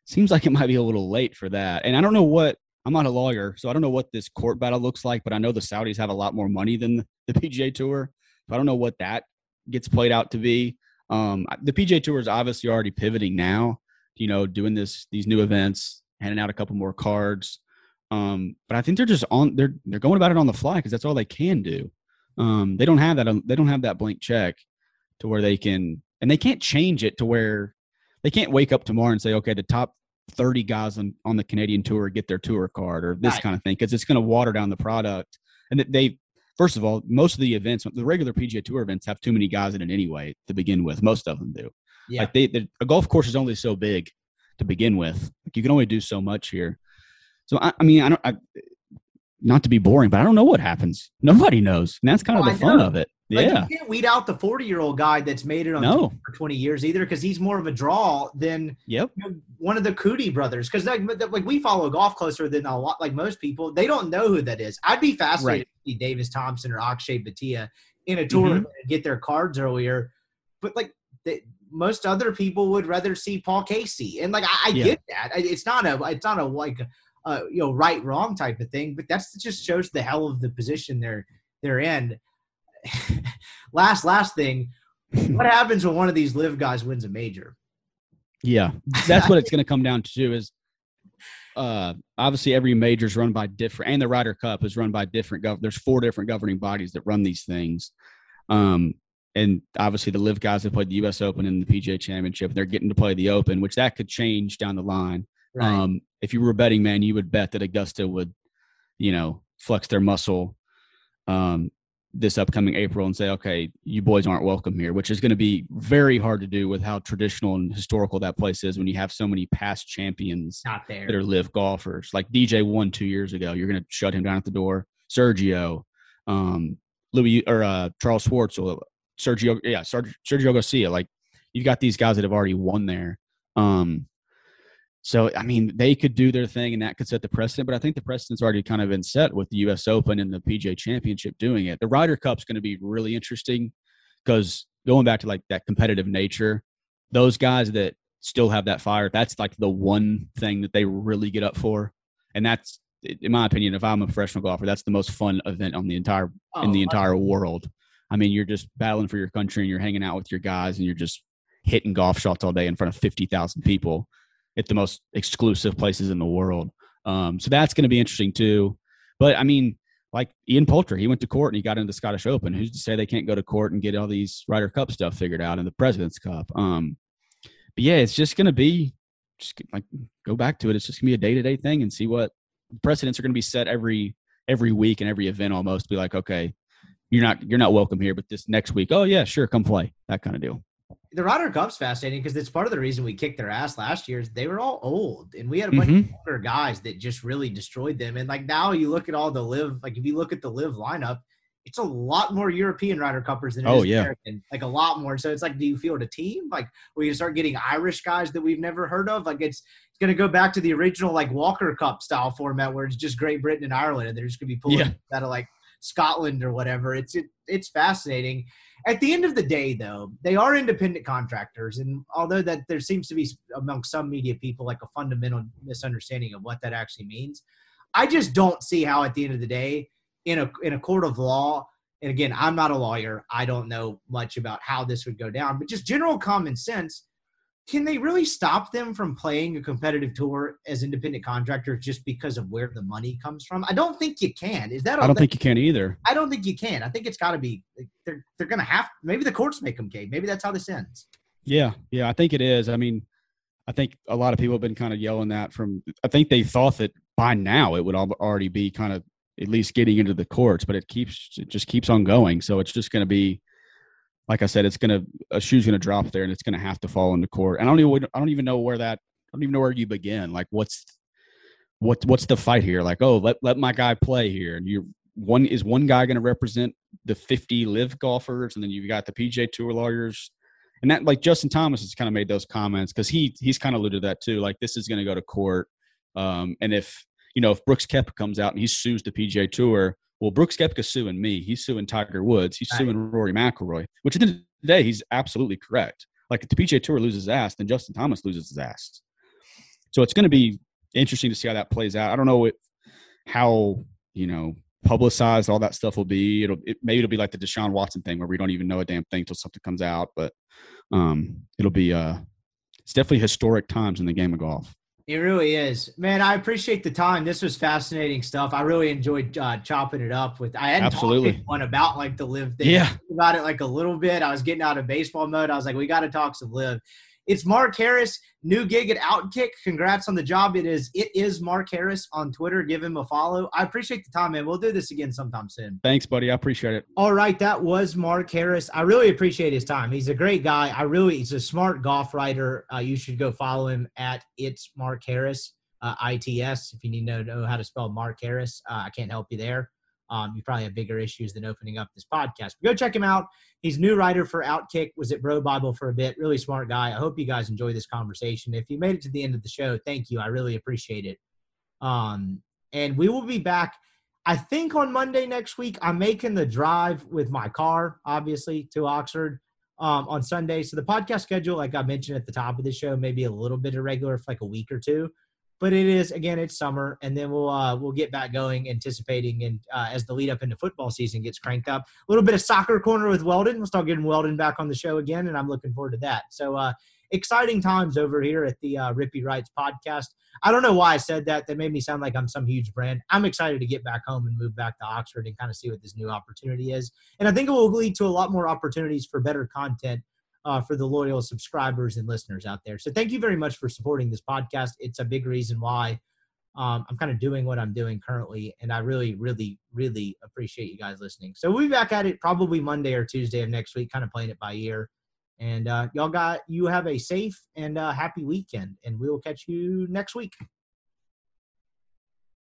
seems like it might be a little late for that. And I don't know what I'm not a lawyer, so I don't know what this court battle looks like. But I know the Saudis have a lot more money than the, PGA Tour, so I don't know what that gets played out to be. Um, the PGA Tour is obviously already pivoting now, you know, doing this these new events, handing out a couple more cards. Um, but I think they're just on they're they're going about it on the fly because that's all they can do. Um, they don't have that they don't have that blank check to where they can and they can't change it to where they can't wake up tomorrow and say, okay, the top 30 guys on, on the Canadian tour get their tour card or this Right. kind of thing because it's going to water down the product. And they first of all, most of the events, the regular PGA Tour events have too many guys in it anyway to begin with. Most of them do. Yeah. Like they, the, a golf course is only so big to begin with. Like you can only do so much here. So I, I mean, I don't. I, not to be boring, but I don't know what happens. Nobody knows, and that's kind Oh, of I the fun of it. Like, yeah. you can't weed out the 40 year old guy that's made it on No. for 20 years either because he's more of a draw than Yep. you know, one of the Coody brothers. Because like, like we follow golf closer than a lot, like most people. They don't know who that is. I'd be fascinated to see Davis Thompson or Akshay Bhatia in a tournament and get their cards earlier. But like they, most other people would rather see Paul Casey, and like I, I Yeah. get that. It's not a it's not a like uh, you know right wrong type of thing, but that's just shows the hell of the position they're they're in. Last last thing, what happens when one of these LIV guys wins a major? Yeah, that's what it's going to come down to. Is uh, obviously every major is run by different, and the Ryder Cup is run by different. Gov- there's four different governing bodies that run these things, um, and obviously the LIV guys have played the U.S. Open and the PGA Championship. They're getting to play the Open, which that could change down the line. Um, if you were a betting man, you would bet that Augusta would, you know, flex their muscle um, this upcoming April and say, okay, you boys aren't welcome here, which is going to be very hard to do with how traditional and historical that place is when you have so many past champions not there. that are LIV golfers. Like DJ won two years ago. You're going to shut him down at the door. Sergio, um, Louis or uh, Charles Schwartzel, Sergio, yeah, Sergio, Sergio Garcia. Like you've got these guys that have already won there. Um, so I mean, they could do their thing, and that could set the precedent. But I think the precedent's already kind of been set with the U.S. Open and the PGA Championship doing it. The Ryder Cup's going to be really interesting because going back to like that competitive nature, those guys that still have that fire, that's like the one thing that they really get up for, and that's, in my opinion, if I'm a professional golfer, that's the most fun event on the entire in oh, the Oh, entire world. I mean, you're just battling for your country and you're hanging out with your guys and you're just hitting golf shots all day in front of 50,000 people at the most exclusive places in the world. Um, so that's going to be interesting too. But I mean, like Ian Poulter, he went to court and he got into the Scottish Open. Who's to say they can't go to court and get all these Ryder Cup stuff figured out in the President's Cup? Um, but yeah, it's just going to be just like go back to it. It's just going to be a day to day thing and see what precedents are going to be set every every week and every event almost. Be like, okay, you're not you're not welcome here, but this next week, oh yeah, sure, come play that kind of deal the Ryder Cup's fascinating because it's part of the reason we kicked their ass last year. Is they were all old, and we had a bunch mm-hmm. of older guys that just really destroyed them. And like now, you look at all the LIV, like if you look at the LIV lineup, it's a lot more European Ryder Cuppers than oh yeah, American. like a lot more. So it's like, do you feel a team like we you start getting Irish guys that we've never heard of? Like it's it's going to go back to the original like Walker Cup style format where it's just Great Britain and Ireland, and they're just going to be pulling yeah. out of like Scotland or whatever. It's it, it's fascinating. At the end of the day, though, they are independent contractors, and although that there seems to be among some media people like a fundamental misunderstanding of what that actually means, I just don't see how at the end of the day, in a in a court of law, and again, I'm not a lawyer, I don't know much about how this would go down, but just general common sense can they really stop them from playing a competitive tour as independent contractors just because of where the money comes from? I don't think you can. Is that? I don't think you can either. I don't think you can. I think it's got to be. They're they're gonna have. Maybe the courts make them cave. Maybe that's how this ends. Yeah, yeah, I think it is. I mean, I think a lot of people have been kind of yelling that from. I think they thought that by now it would already be kind of at least getting into the courts, but it keeps it just keeps on going. So it's just going to be like I said, it's gonna a shoe's gonna drop there, and it's gonna have to fall into court. And I don't even I don't even know where that I don't even know where you begin. Like what's what what's the fight here? Like oh let let my guy play here, and you one is one guy gonna represent the 50 LIV golfers, and then you've got the PGA Tour lawyers. And that like Justin Thomas has kind of made those comments because he he's kind of alluded to that too. Like this is going to go to court, um, and if you know if Brooks Koepka comes out and he sues the PGA Tour, well, Brooks Koepka's suing me. He's suing Tiger Woods. He's right. suing Rory McIlroy. Which at the end of the day, he's absolutely correct. Like if the PGA Tour loses his ass, then Justin Thomas loses his ass. So it's going to be interesting to see how that plays out. I don't know how you know publicized all that stuff will be. It'll it, maybe it'll be like the Deshaun Watson thing where we don't even know a damn thing until something comes out. But um, it'll be uh, it's definitely historic times in the game of golf. It really is, man. I appreciate the time. This was fascinating stuff. I really enjoyed uh, chopping it up with. I hadn't Absolutely. talked one about like the LIV thing. Yeah, about it like a little bit. I was getting out of baseball mode. I was like, we got to talk some LIV. It's Mark Harris, new gig at Outkick. Congrats on the job. It is it is Mark Harris on Twitter. Give him a follow. I appreciate the time, man. We'll do this again sometime soon. Thanks, buddy. I appreciate it. All right, that was Mark Harris. I really appreciate his time. He's a great guy. I really he's a smart golf writer. Uh, you should go follow him at it's Mark Harris. Uh, ITS if you need to know how to spell Mark Harris. Uh, I can't help you there. Um, you probably have bigger issues than opening up this podcast. But go check him out. He's new writer for Outkick. Was at BroBible for a bit. Really smart guy. I hope you guys enjoy this conversation. If you made it to the end of the show, thank you. I really appreciate it. Um, and we will be back. I think on Monday next week. I'm making the drive with my car, obviously, to Oxford um, on Sunday. So the podcast schedule, like I mentioned at the top of the show, may be a little bit irregular for like a week or two but it is again it's summer and then we'll uh, we'll get back going anticipating and uh, as the lead up into football season gets cranked up. A little bit of soccer corner with weldon. We'll start getting weldon back on the show again and i'm looking forward to that. So uh, exciting times over here at the uh, rippy writes podcast. I don't know why i said that. That made me sound like i'm some huge brand. I'm excited to get back home and move back to oxford and kind of see what this new opportunity is. And i think it will lead to a lot more opportunities for better content uh, for the loyal subscribers and listeners out there. So thank you very much for supporting this podcast. It's a big reason why um, I'm kind of doing what I'm doing currently, and I really, really, really appreciate you guys listening. So we'll be back at it probably Monday or Tuesday of next week, kind of playing it by ear. And uh, y'all got you have a safe and uh, happy weekend, and we will catch you next week.